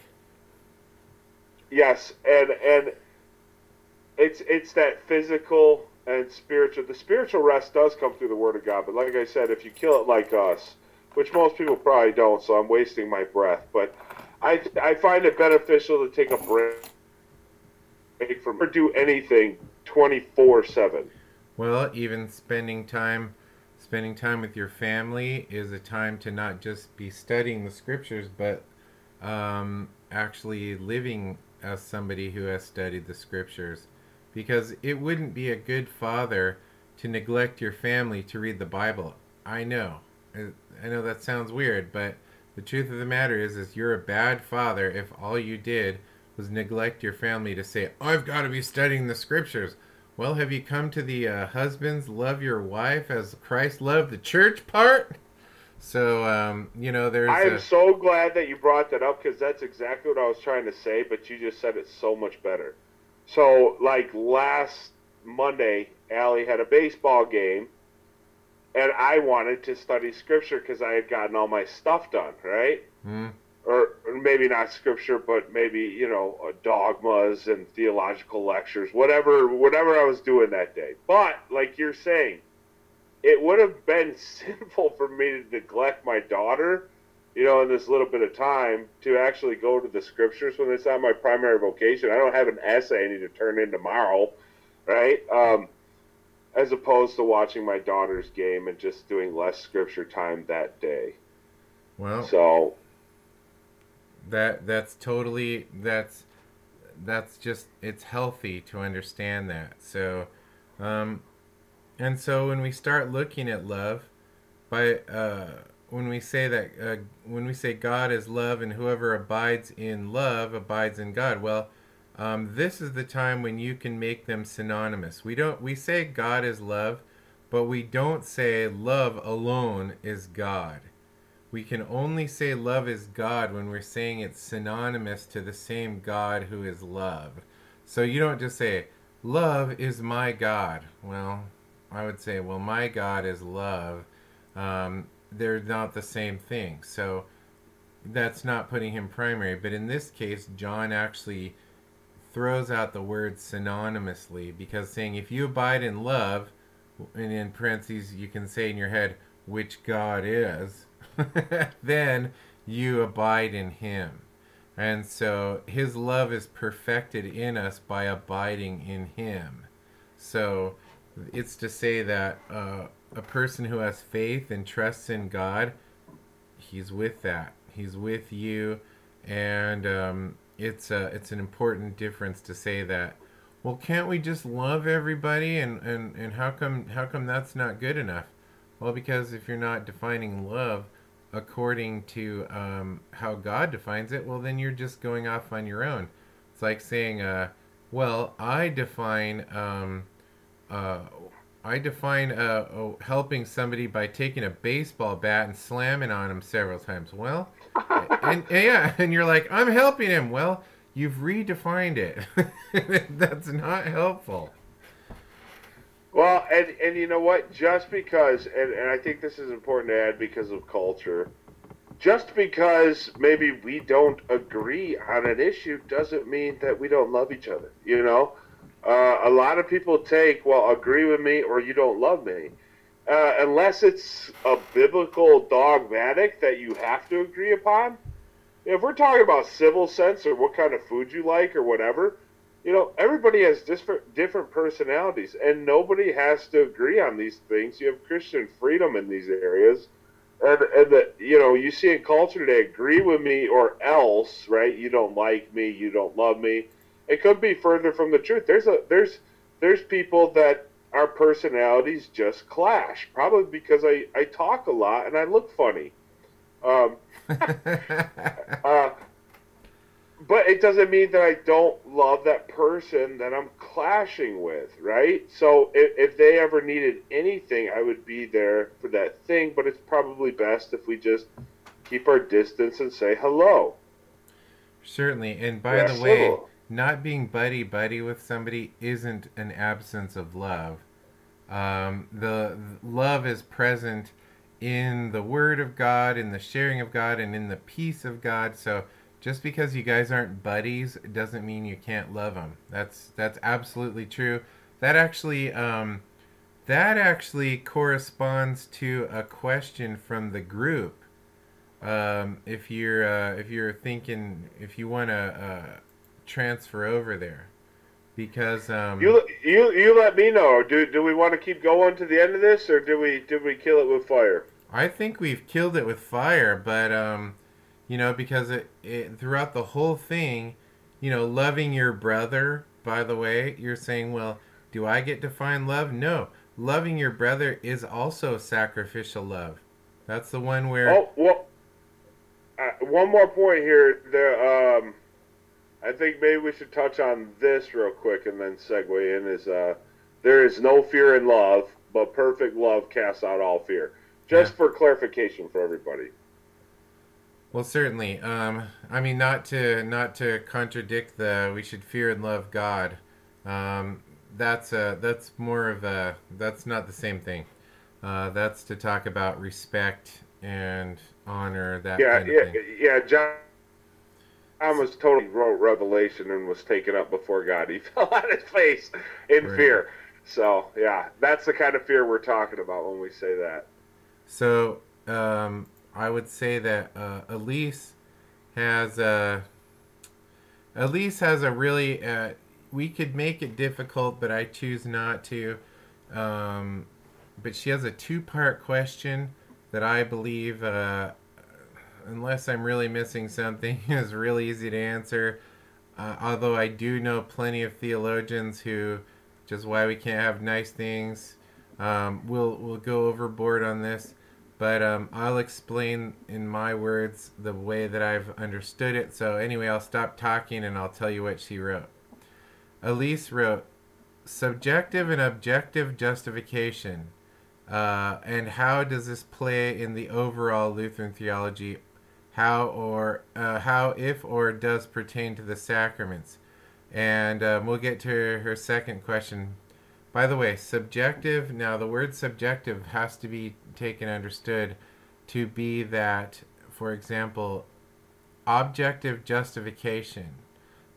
Yes, and and it's it's that physical and spiritual. The spiritual rest does come through the Word of God, but like I said, if you kill it like us, which most people probably don't. So I'm wasting my breath. But I I find it beneficial to take a break from or do anything 24 seven. Well, even spending time spending time with your family is a time to not just be studying the scriptures, but um, actually living as somebody who has studied the scriptures. Because it wouldn't be a good father to neglect your family to read the Bible. I know. I know that sounds weird, but the truth of the matter is is you're a bad father if all you did was neglect your family to say, "I've got to be studying the scriptures." Well, have you come to the uh, husbands love your wife as Christ loved the church part? So, um, you know, there's. I am a... so glad that you brought that up because that's exactly what I was trying to say, but you just said it so much better. So, like last Monday, Allie had a baseball game, and I wanted to study scripture because I had gotten all my stuff done, right? Mm. Or, or maybe not scripture, but maybe you know uh, dogmas and theological lectures, whatever, whatever I was doing that day. But like you're saying, it would have been *laughs* sinful for me to neglect my daughter, you know, in this little bit of time to actually go to the scriptures when it's not my primary vocation. I don't have an essay I need to turn in tomorrow, right? Um, as opposed to watching my daughter's game and just doing less scripture time that day. Well, so that that's totally that's that's just it's healthy to understand that. So, um, and so when we start looking at love, by uh, when we say that uh, when we say God is love and whoever abides in love abides in God, well, um, this is the time when you can make them synonymous. We don't we say God is love, but we don't say love alone is God. We can only say love is God when we're saying it's synonymous to the same God who is love. So you don't just say love is my God. Well, I would say, well, my God is love. Um, they're not the same thing. So that's not putting him primary. But in this case, John actually throws out the word synonymously because saying if you abide in love, and in parentheses you can say in your head which God is, *laughs* then you abide in Him. And so His love is perfected in us by abiding in Him. So it's to say that uh, a person who has faith and trusts in God, He's with that. He's with you, and um, it's a, it's an important difference to say that. Well, can't we just love everybody, and, and, and how come how come that's not good enough? Well, because if you're not defining love according to um, how God defines it, well, then you're just going off on your own. It's like saying, uh, well, I define um, uh, I define uh, oh, helping somebody by taking a baseball bat and slamming on him several times. Well, *laughs* and, and yeah, and you're like, I'm helping him. Well, you've redefined it. *laughs* That's not helpful. Well, and and you know what? Just because, and, and I think this is important to add because of culture. Just because maybe we don't agree on an issue doesn't mean that we don't love each other. You know, uh, a lot of people take, well, agree with me or you don't love me. Uh, unless it's a biblical dogmatic that you have to agree upon. If we're talking about civil sense or what kind of food you like or whatever, you know, everybody has different different personalities, and nobody has to agree on these things. You have Christian freedom in these areas, and and that you know you see in culture today, agree with me or else, right? You don't like me, you don't love me. It could be further from the truth. There's a there's there's people that our personalities just clash, probably because I I talk a lot and I look funny. Um, *laughs* uh, but it doesn't mean that I don't love that person that I'm clashing with, right? So if, if they ever needed anything, I would be there for that thing. But it's probably best if we just keep our distance and say hello. Certainly, and by the way, not being buddy buddy with somebody isn't an absence of love. Um, the, the love is present in the Word of God, in the sharing of God, and in the peace of God. So just because you guys aren't buddies doesn't mean you can't love them. That's that's absolutely true. That actually um, that actually corresponds to a question from the group um, if you're uh, if you're thinking if you want to uh, transfer over there, because um, You you you let me know. Do do we want to keep going to the end of this, or do we did we kill it with fire? I think we've killed it with fire, but um, you know, because it, it throughout the whole thing, you know, loving your brother. By the way, you're saying, well, do I get to find love? No, loving your brother is also sacrificial love. That's the one where. Oh well. Uh, one more point here. There, um, I think maybe we should touch on this real quick and then segue in. Is uh, there is no fear in love, but perfect love casts out all fear. Just Yeah. for clarification for everybody. Well, certainly. Um, I mean, not to not to contradict the we should fear and love God. Um, that's a that's more of a that's not the same thing. Uh, that's to talk about respect and honor that Yeah, kind of yeah, thing. yeah. John Thomas totally wrote Revelation and was taken up before God. *laughs* He fell on his face in Right. fear. So yeah, that's the kind of fear we're talking about when we say that. So um, I would say that uh, Elise has a Elise has a really uh, we could make it difficult, but I choose not to. Um, but she has a two-part question that I believe, uh, unless I'm really missing something, *laughs* is really easy to answer. Uh, although I do know plenty of theologians who, just why we can't have nice things, um, we'll we'll go overboard on this. But um, I'll explain in my words the way that I've understood it. So anyway, I'll stop talking and I'll tell you what she wrote. Elise wrote, "Subjective and objective justification." Uh, and how does this play in the overall Lutheran theology? How or uh, how if or does pertain to the sacraments? And um, we'll get to her second question. By the way, subjective. Now the word subjective has to be taken understood to be that, for example, objective justification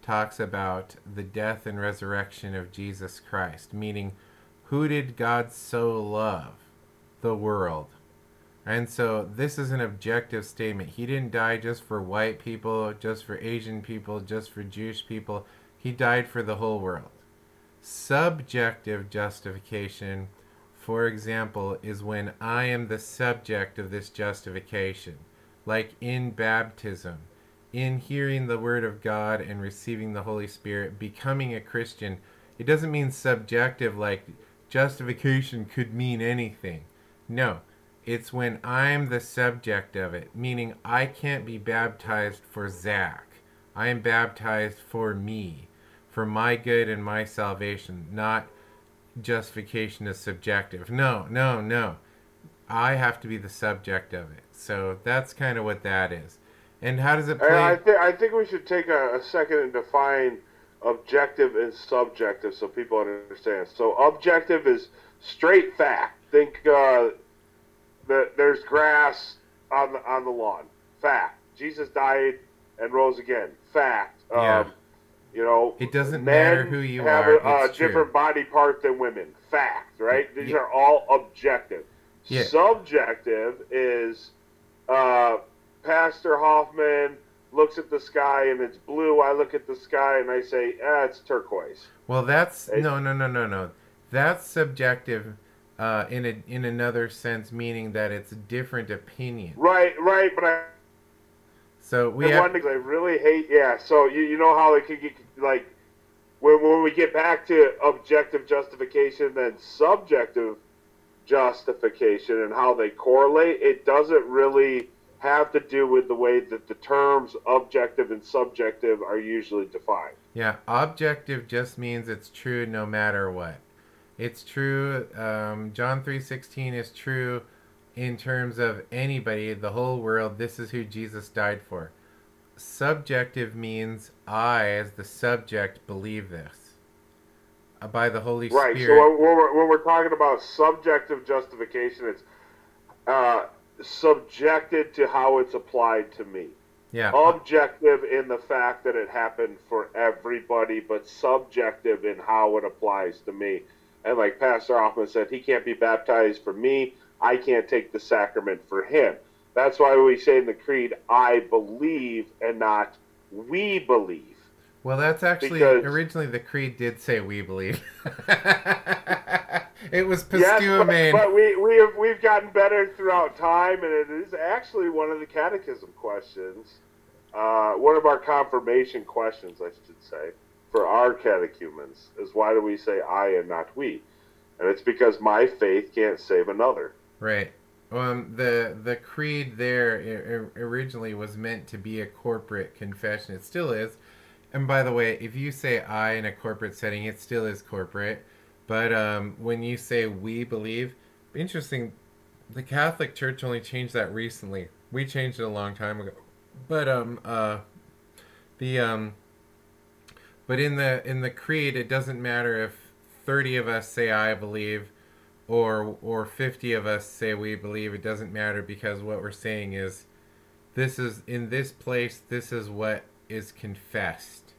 talks about the death and resurrection of Jesus Christ, meaning who did God so love? The world. And so this is an objective statement. He didn't die just for white people, just for Asian people, just for Jewish people. He died for the whole world. Subjective justification, for example, is when I am the subject of this justification, like in baptism, in hearing the word of God and receiving the Holy Spirit, becoming a Christian. It doesn't mean subjective like justification could mean anything. No, it's when I'm the subject of it, meaning I can't be baptized for Zach. I am baptized for me, for my good and my salvation, not justification is subjective. No, no, no. I have to be the subject of it. So that's kind of what that is. And how does it And I play? think I think we should take a, a second and define objective and subjective so people understand. So objective is straight fact. Think uh, that there's grass on the on the lawn. Fact. Jesus died and rose again. Fact. Yeah. Um, you know, It doesn't matter who you have are, a, a true. different body part than women. Fact, right? These Yeah. are all objective. Yeah. Subjective is uh, Pastor Hoffman looks at the sky and it's blue. I look at the sky and I say, ah, it's turquoise. Well, that's no, no, no, no, no. That's subjective uh, in a in another sense, meaning that it's a different opinion. Right, right, but I, So we have one thing I really hate, yeah. So you, you know how it could get like when when we get back to objective justification, then subjective justification and how they correlate. It doesn't really have to do with the way that the terms objective and subjective are usually defined. Yeah, objective just means it's true no matter what. It's true. Um, John three sixteen is true in terms of anybody, the whole world. This is who Jesus died for. Subjective means I, as the subject, believe this uh, by the Holy Right. Spirit. Right. So when we're, when we're talking about subjective justification, it's uh, subjected to how it's applied to me. yeah, Objective in the fact that it happened for everybody, but subjective in how it applies to me. And like Pastor Hoffman said, he can't be baptized for me. I can't take the sacrament for him. That's why we say in the creed, "I believe," and not "we believe." Well, that's actually Because- originally the creed did say we believe. *laughs* it was Yes, but, but we we have we've gotten better throughout time, and it is actually one of the catechism questions, uh, one of our confirmation questions, I should say, for our catechumens is why do we say I and not we? And it's because my faith can't save another. Right. Um, the the creed there originally was meant to be a corporate confession. It still is. And by the way, if you say I in a corporate setting, it still is corporate. But um, when you say we believe, interesting. The Catholic Church only changed that recently. We changed it a long time ago. But um uh, the um, but in the in the creed, it doesn't matter if thirty of us say I believe or or 50 of us say we believe. It doesn't matter because what we're saying is this is in this place this is what is confessed.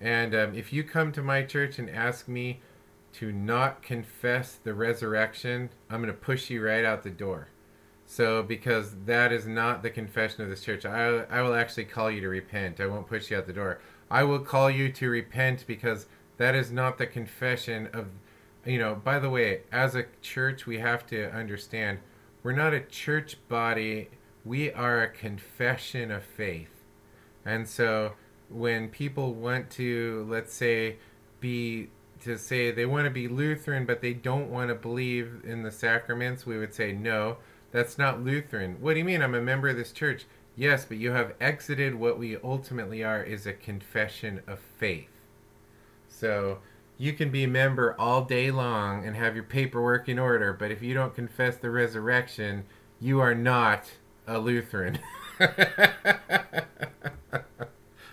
And um, if you come to my church and ask me to not confess the resurrection i'm going to push you right out the door. So because that is not the confession of this church. I, I will actually call you to repent. I won't push you out the door i will call you to repent because that is not the confession of you know, by the way, as a church, we have to understand we're not a church body, we are a confession of faith. And so when people want to, let's say, be to say they want to be Lutheran, but they don't want to believe in the sacraments, we would say, no, that's not Lutheran. What do you mean? I'm a member of this church. Yes, but you have exited what we ultimately are is a confession of faith. So you can be a member all day long and have your paperwork in order, but if you don't confess the resurrection, you are not a Lutheran. *laughs*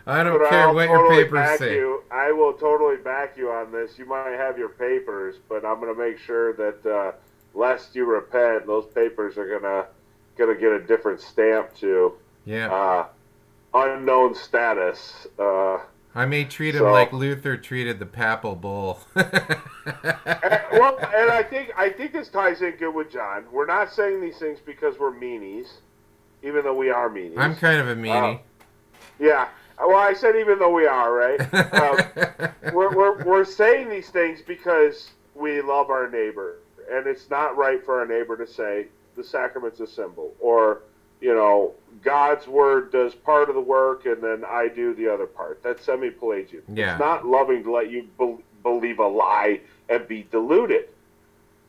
I don't But care I'll what your papers say. You. I will totally back you on this. You might have your papers, but I'm going to make sure that uh, lest you repent, those papers are gonna gonna get a different stamp to Yeah. uh, unknown status. Uh, I may treat him so- like Luther treated the papal bull. *laughs* and- well, and I think I think this ties in good with John. We're not saying these things because we're meanies, even though we are meanies. I'm kind of a meanie. yeah. Well, I said even though we are right. *laughs* Um, we're, we're, we're saying these things because we love our neighbor, and it's not right for our neighbor to say the sacrament's a symbol, or you know, God's word does part of the work, and then I do the other part. That's semi-Pelagian. Yeah. It's not loving to let you be- believe a lie and be deluded.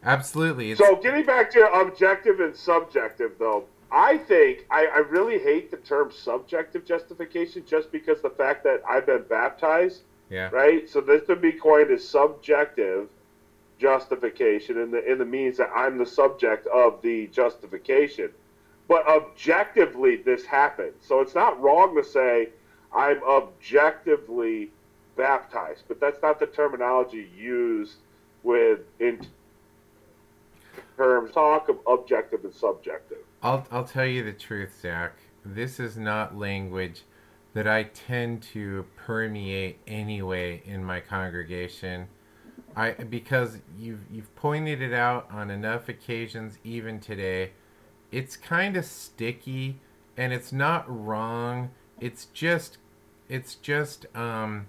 Absolutely. It's, So, getting back to objective and subjective, though, I think I, I really hate the term subjective justification just because the fact that I've been baptized yeah. right? So this would be coined as subjective justification in the in the means that I'm the subject of the justification. But objectively this happened. So it's not wrong to say I'm objectively baptized, but that's not the terminology used with in terms talk of objective and subjective. I'll I'll tell you the truth, Zach. This is not language that I tend to permeate anyway in my congregation. I because you've you've pointed it out on enough occasions, even today. It's kind of sticky, and it's not wrong. It's just it's just um,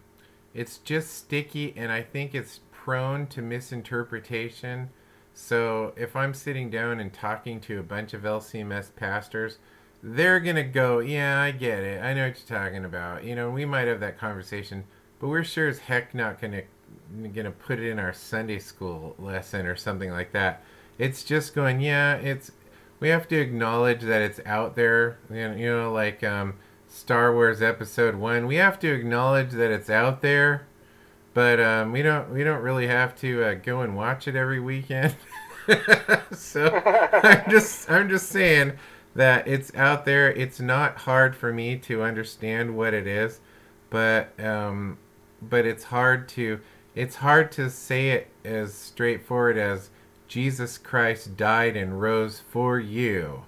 it's just sticky, and I think it's prone to misinterpretation. So if I'm sitting down and talking to a bunch of LCMS pastors, they're gonna go, "Yeah, I get it. I know what you're talking about." You know, we might have that conversation, but we're sure as heck not gonna gonna put it in our Sunday school lesson or something like that. It's just going, yeah, it's. We have to acknowledge that it's out there. You know, like um, Star Wars Episode One. We have to acknowledge that it's out there but um, we don't we don't really have to uh, go and watch it every weekend. *laughs* so I'm *laughs* just I'm just saying that it's out there. It's not hard for me to understand what it is, but um, but it's hard to it's hard to say it as straightforward as Jesus Christ died and rose for you.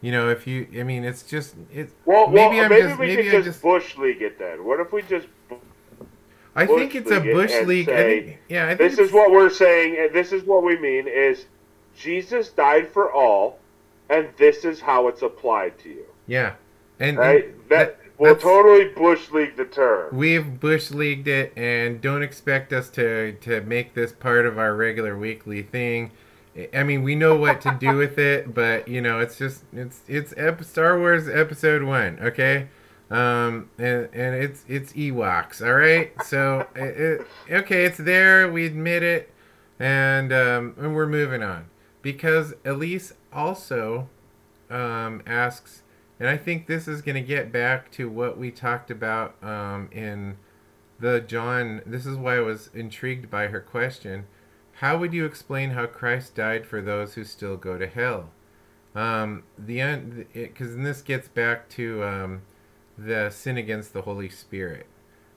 You know, if you, I mean, it's just, it's Well, maybe well, I'm maybe just, we maybe could I'm just just, bush league it then. What if we just I think it's a Bush League league. I think, yeah, I think This is what we're saying, and this is what we mean: is Jesus died for all, and this is how it's applied to you. Yeah. And, Right? and That, that- will totally bush league the term. We've bush leagued it, and don't expect us to to make this part of our regular weekly thing. I mean, we know what to do with it, but you know, it's just it's it's ep- Star Wars Episode One, okay? Um, and and it's it's Ewoks, all right. So *laughs* it, it, okay, it's there. We admit it, and um, and we're moving on because Elise also um, asks, and I think this is going to get back to what we talked about um, in the John. This is why I was intrigued by her question. How would you explain how Christ died for those who still go to hell? Um, the because this gets back to um, the sin against the Holy Spirit.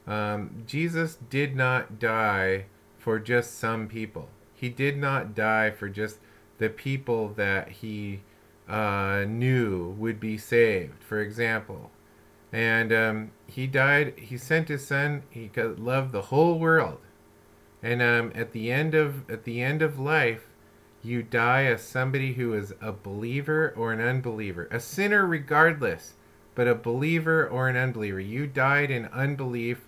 Um, Jesus did not die for just some people. He did not die for just the people that he uh, knew would be saved, for example. And um, he died, he sent his son, he loved the whole world. And um, at the end of at the end of life, you die as somebody who is a believer or an unbeliever, a sinner regardless, but a believer or an unbeliever. You died in unbelief,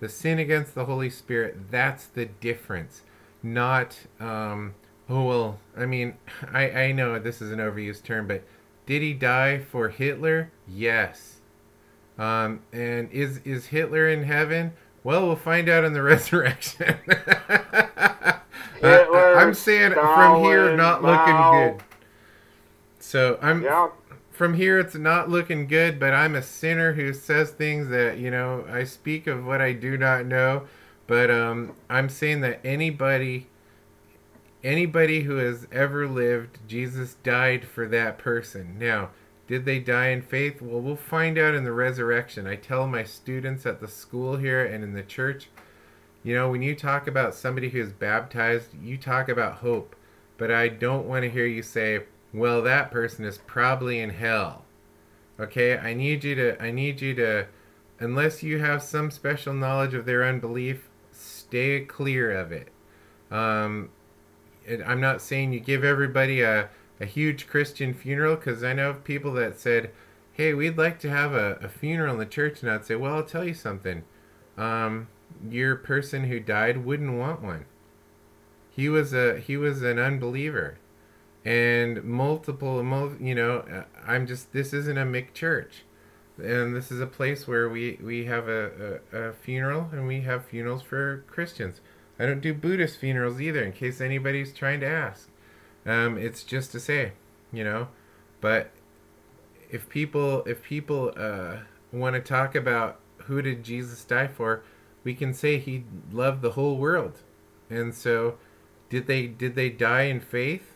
the sin against the Holy Spirit. That's the difference. Not um, oh well. I mean, *laughs* I I know this is an overused term, but did he die for Hitler? Yes. Um, and is is Hitler in heaven? Well, we'll find out in the *laughs* resurrection. *laughs* I, am saying from here, not looking good. So I'm from here. It's not looking good, but I'm a sinner who says things that you know. I speak of what I do not know, but um, I'm saying that anybody, anybody who has ever lived, Jesus died for that person. Now, did they die in faith? Well, we'll find out in the resurrection. I tell my students at the school here and in the church, you know, when you talk about somebody who is baptized, you talk about hope. But I don't want to hear you say, well, that person is probably in hell. Okay? I need you to I need you to unless you have some special knowledge of their unbelief, stay clear of it. Um, I'm not saying you give everybody a, a huge Christian funeral because I know people that said, hey, we'd like to have a, a funeral in the church. And I'd say, well, I'll tell you something. Um, your person who died wouldn't want one. He was a he was an unbeliever, and multiple, mul- you know, uh, I'm just this isn't a Mick church, and this is a place where we we have a, a, a funeral and we have funerals for Christians. I don't do Buddhist funerals either, in case anybody's trying to ask. Um, it's just to say, you know, but if people if people uh, want to talk about who did Jesus die for, we can say he loved the whole world. And so, did they did they die in faith?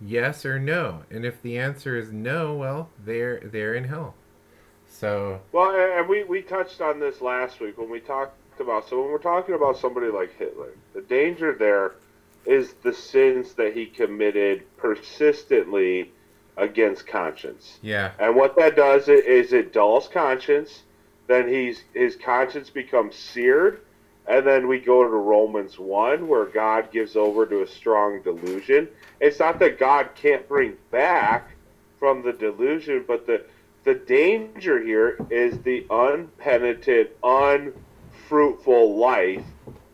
Yes or no? And if the answer is no, well, they're they're in hell. So Well, and we, we touched on this last week when we talked about. So when we're talking about somebody like Hitler, the danger there is the sins that he committed persistently against conscience. yeah, And what that does is it dulls conscience. Then he's his conscience becomes seared, and then we go to Romans one, where God gives over to a strong delusion. It's not that God can't bring back from the delusion, but the the danger here is the unpenitent, unfruitful life,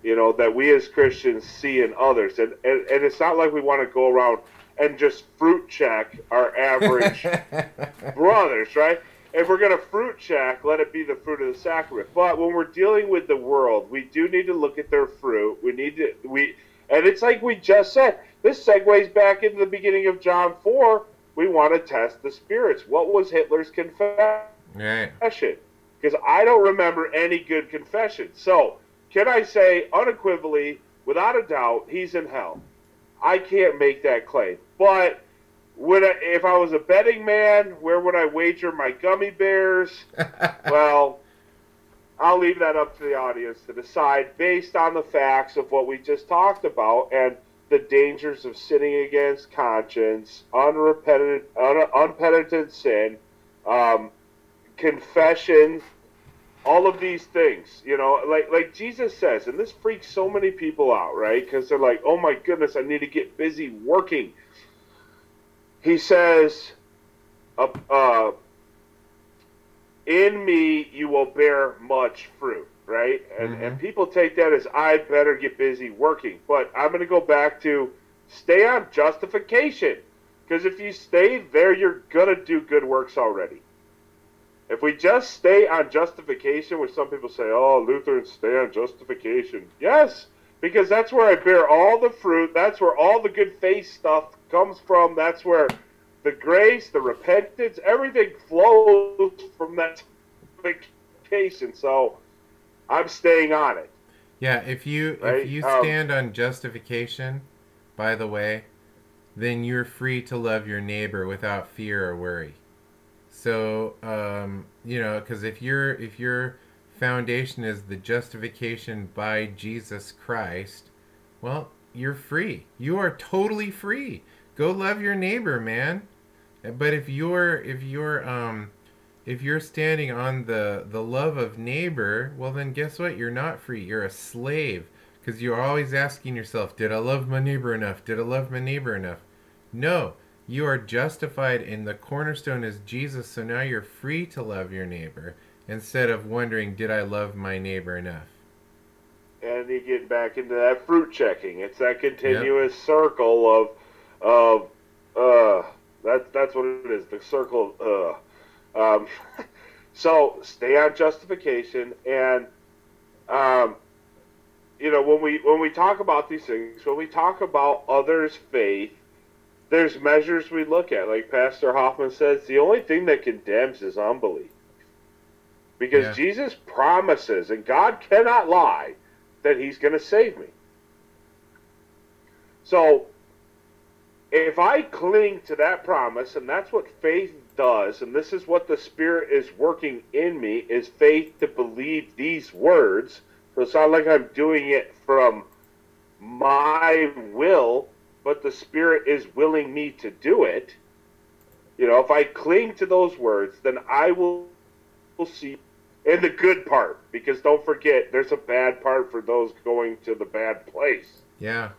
you know, that we as Christians see in others. And and, and it's not like we want to go around and just fruit check our average *laughs* brothers, right? If we're going to fruit check, let it be the fruit of the sacrament. But when we're dealing with the world, we do need to look at their fruit. We need to we and it's like we just said. This segues back into the beginning of John 4. We want to test the spirits. What was Hitler's confession? right. Because I don't remember any good confession. So, can I say unequivocally, without a doubt, he's in hell? I can't make that claim. But would I, if I was a betting man, where would I wager my gummy bears? *laughs* well, I'll leave that up to the audience to decide based on the facts of what we just talked about and the dangers of sinning against conscience, unrepentant, un, unpenitent sin, um, confession, all of these things. You know, like like Jesus says, and this freaks so many people out, right? Because they're like, "Oh my goodness, I need to get busy working." He says, uh, uh, in me you will bear much fruit, right? And, Mhm. and people take that as I better get busy working. But I'm going to go back to stay on justification. Because if you stay there, you're going to do good works already. If we just stay on justification, which some people say, oh, Lutherans stay on justification. Yes, because that's where I bear all the fruit. That's where all the good faith stuff comes from. That's where the grace, the repentance, everything flows from that justification. So I'm staying on it. Yeah, if you Right, if you um, stand on justification, by the way, then you're free to love your neighbor without fear or worry. So, um, you know, because if your if your foundation is the justification by Jesus Christ, well, you're free. You are totally free. Go love your neighbor, man. But if you're if you're um if you're standing on the the love of neighbor, well then guess what? You're not free. You're a slave because you're always asking yourself, did I love my neighbor enough? Did I love my neighbor enough? No. You are justified and the cornerstone is Jesus, so now you're free to love your neighbor instead of wondering, did I love my neighbor enough? and you get back into that fruit checking. It's that continuous circle of of uh that that's what it is, the circle of uh um *laughs* so stay on justification and um you know when we when we talk about these things, when we talk about others' faith, there's measures we look at. Like Pastor Hoffman says, the only thing that condemns is unbelief. Because Yeah. Jesus promises, and God cannot lie, that he's going to save me. So, if I cling to that promise, and that's what faith does, and this is what the Spirit is working in me, is faith to believe these words. So it's not like I'm doing it from my will, but the Spirit is willing me to do it. You know, if I cling to those words, then I will, will see in the good part because don't forget there's a bad part for those going to the bad place Yeah.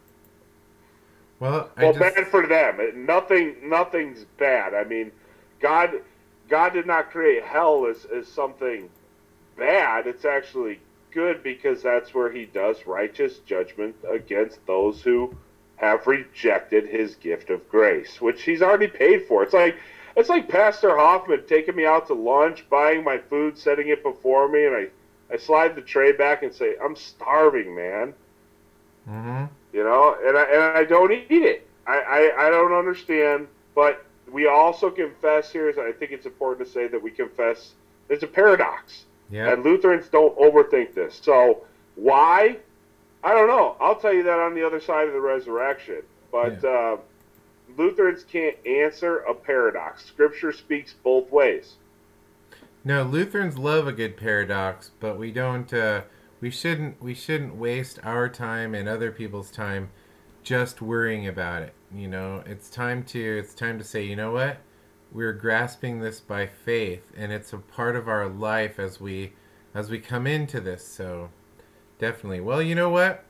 Well, I well just, bad for them nothing nothing's bad i mean god god did not create hell as, as something bad it's actually good because that's where he does righteous judgment against those who have rejected his gift of grace which he's already paid for it's like it's like pastor hoffman taking me out to lunch buying my food setting it before me and i i slide the tray back and say i'm starving man Mhm. you know, and I, and I don't eat it. I, I, I don't understand, but we also confess here, I think it's important to say that we confess there's a paradox. Yeah. And Lutherans don't overthink this. So why? I don't know. I'll tell you that on the other side of the resurrection. But uh, Lutherans can't answer a paradox. Scripture speaks both ways. No, Lutherans love a good paradox, but we don't. Uh, we shouldn't. We shouldn't waste our time and other people's time just worrying about it. You know, it's time to. It's time to say, you know what? We're grasping this by faith, and it's a part of our life as we as we come into this. So, definitely. Well, you know what?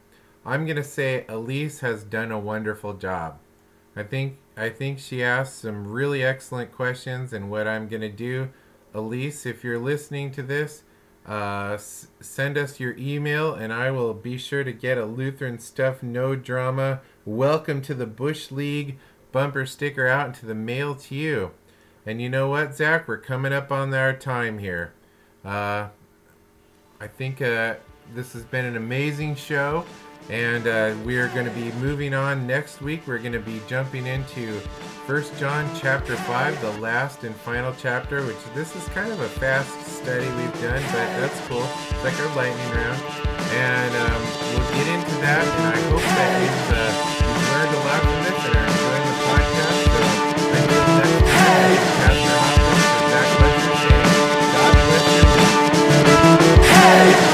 I'm gonna say Elise has done a wonderful job. I think I think she asked some really excellent questions, and what I'm gonna do, Elise, if you're listening to this, uh, s- send us your email, and I will be sure to get a Lutheran stuff, no drama. Welcome to the Bush League bumper sticker out into the mail to you. And you know what, Zach? We're coming up on our time here. Uh, I think uh, this has been an amazing show. And uh, we are going to be moving on next week. We're going to be jumping into First John chapter 5, the last and final chapter, which this is kind of a fast study we've done, but that's cool. It's like our lightning round. And um, we'll get into that. And I hope that you've, uh, you've learned a lot from this and are enjoying the podcast. So until next time, Pastor Hopkins, God bless.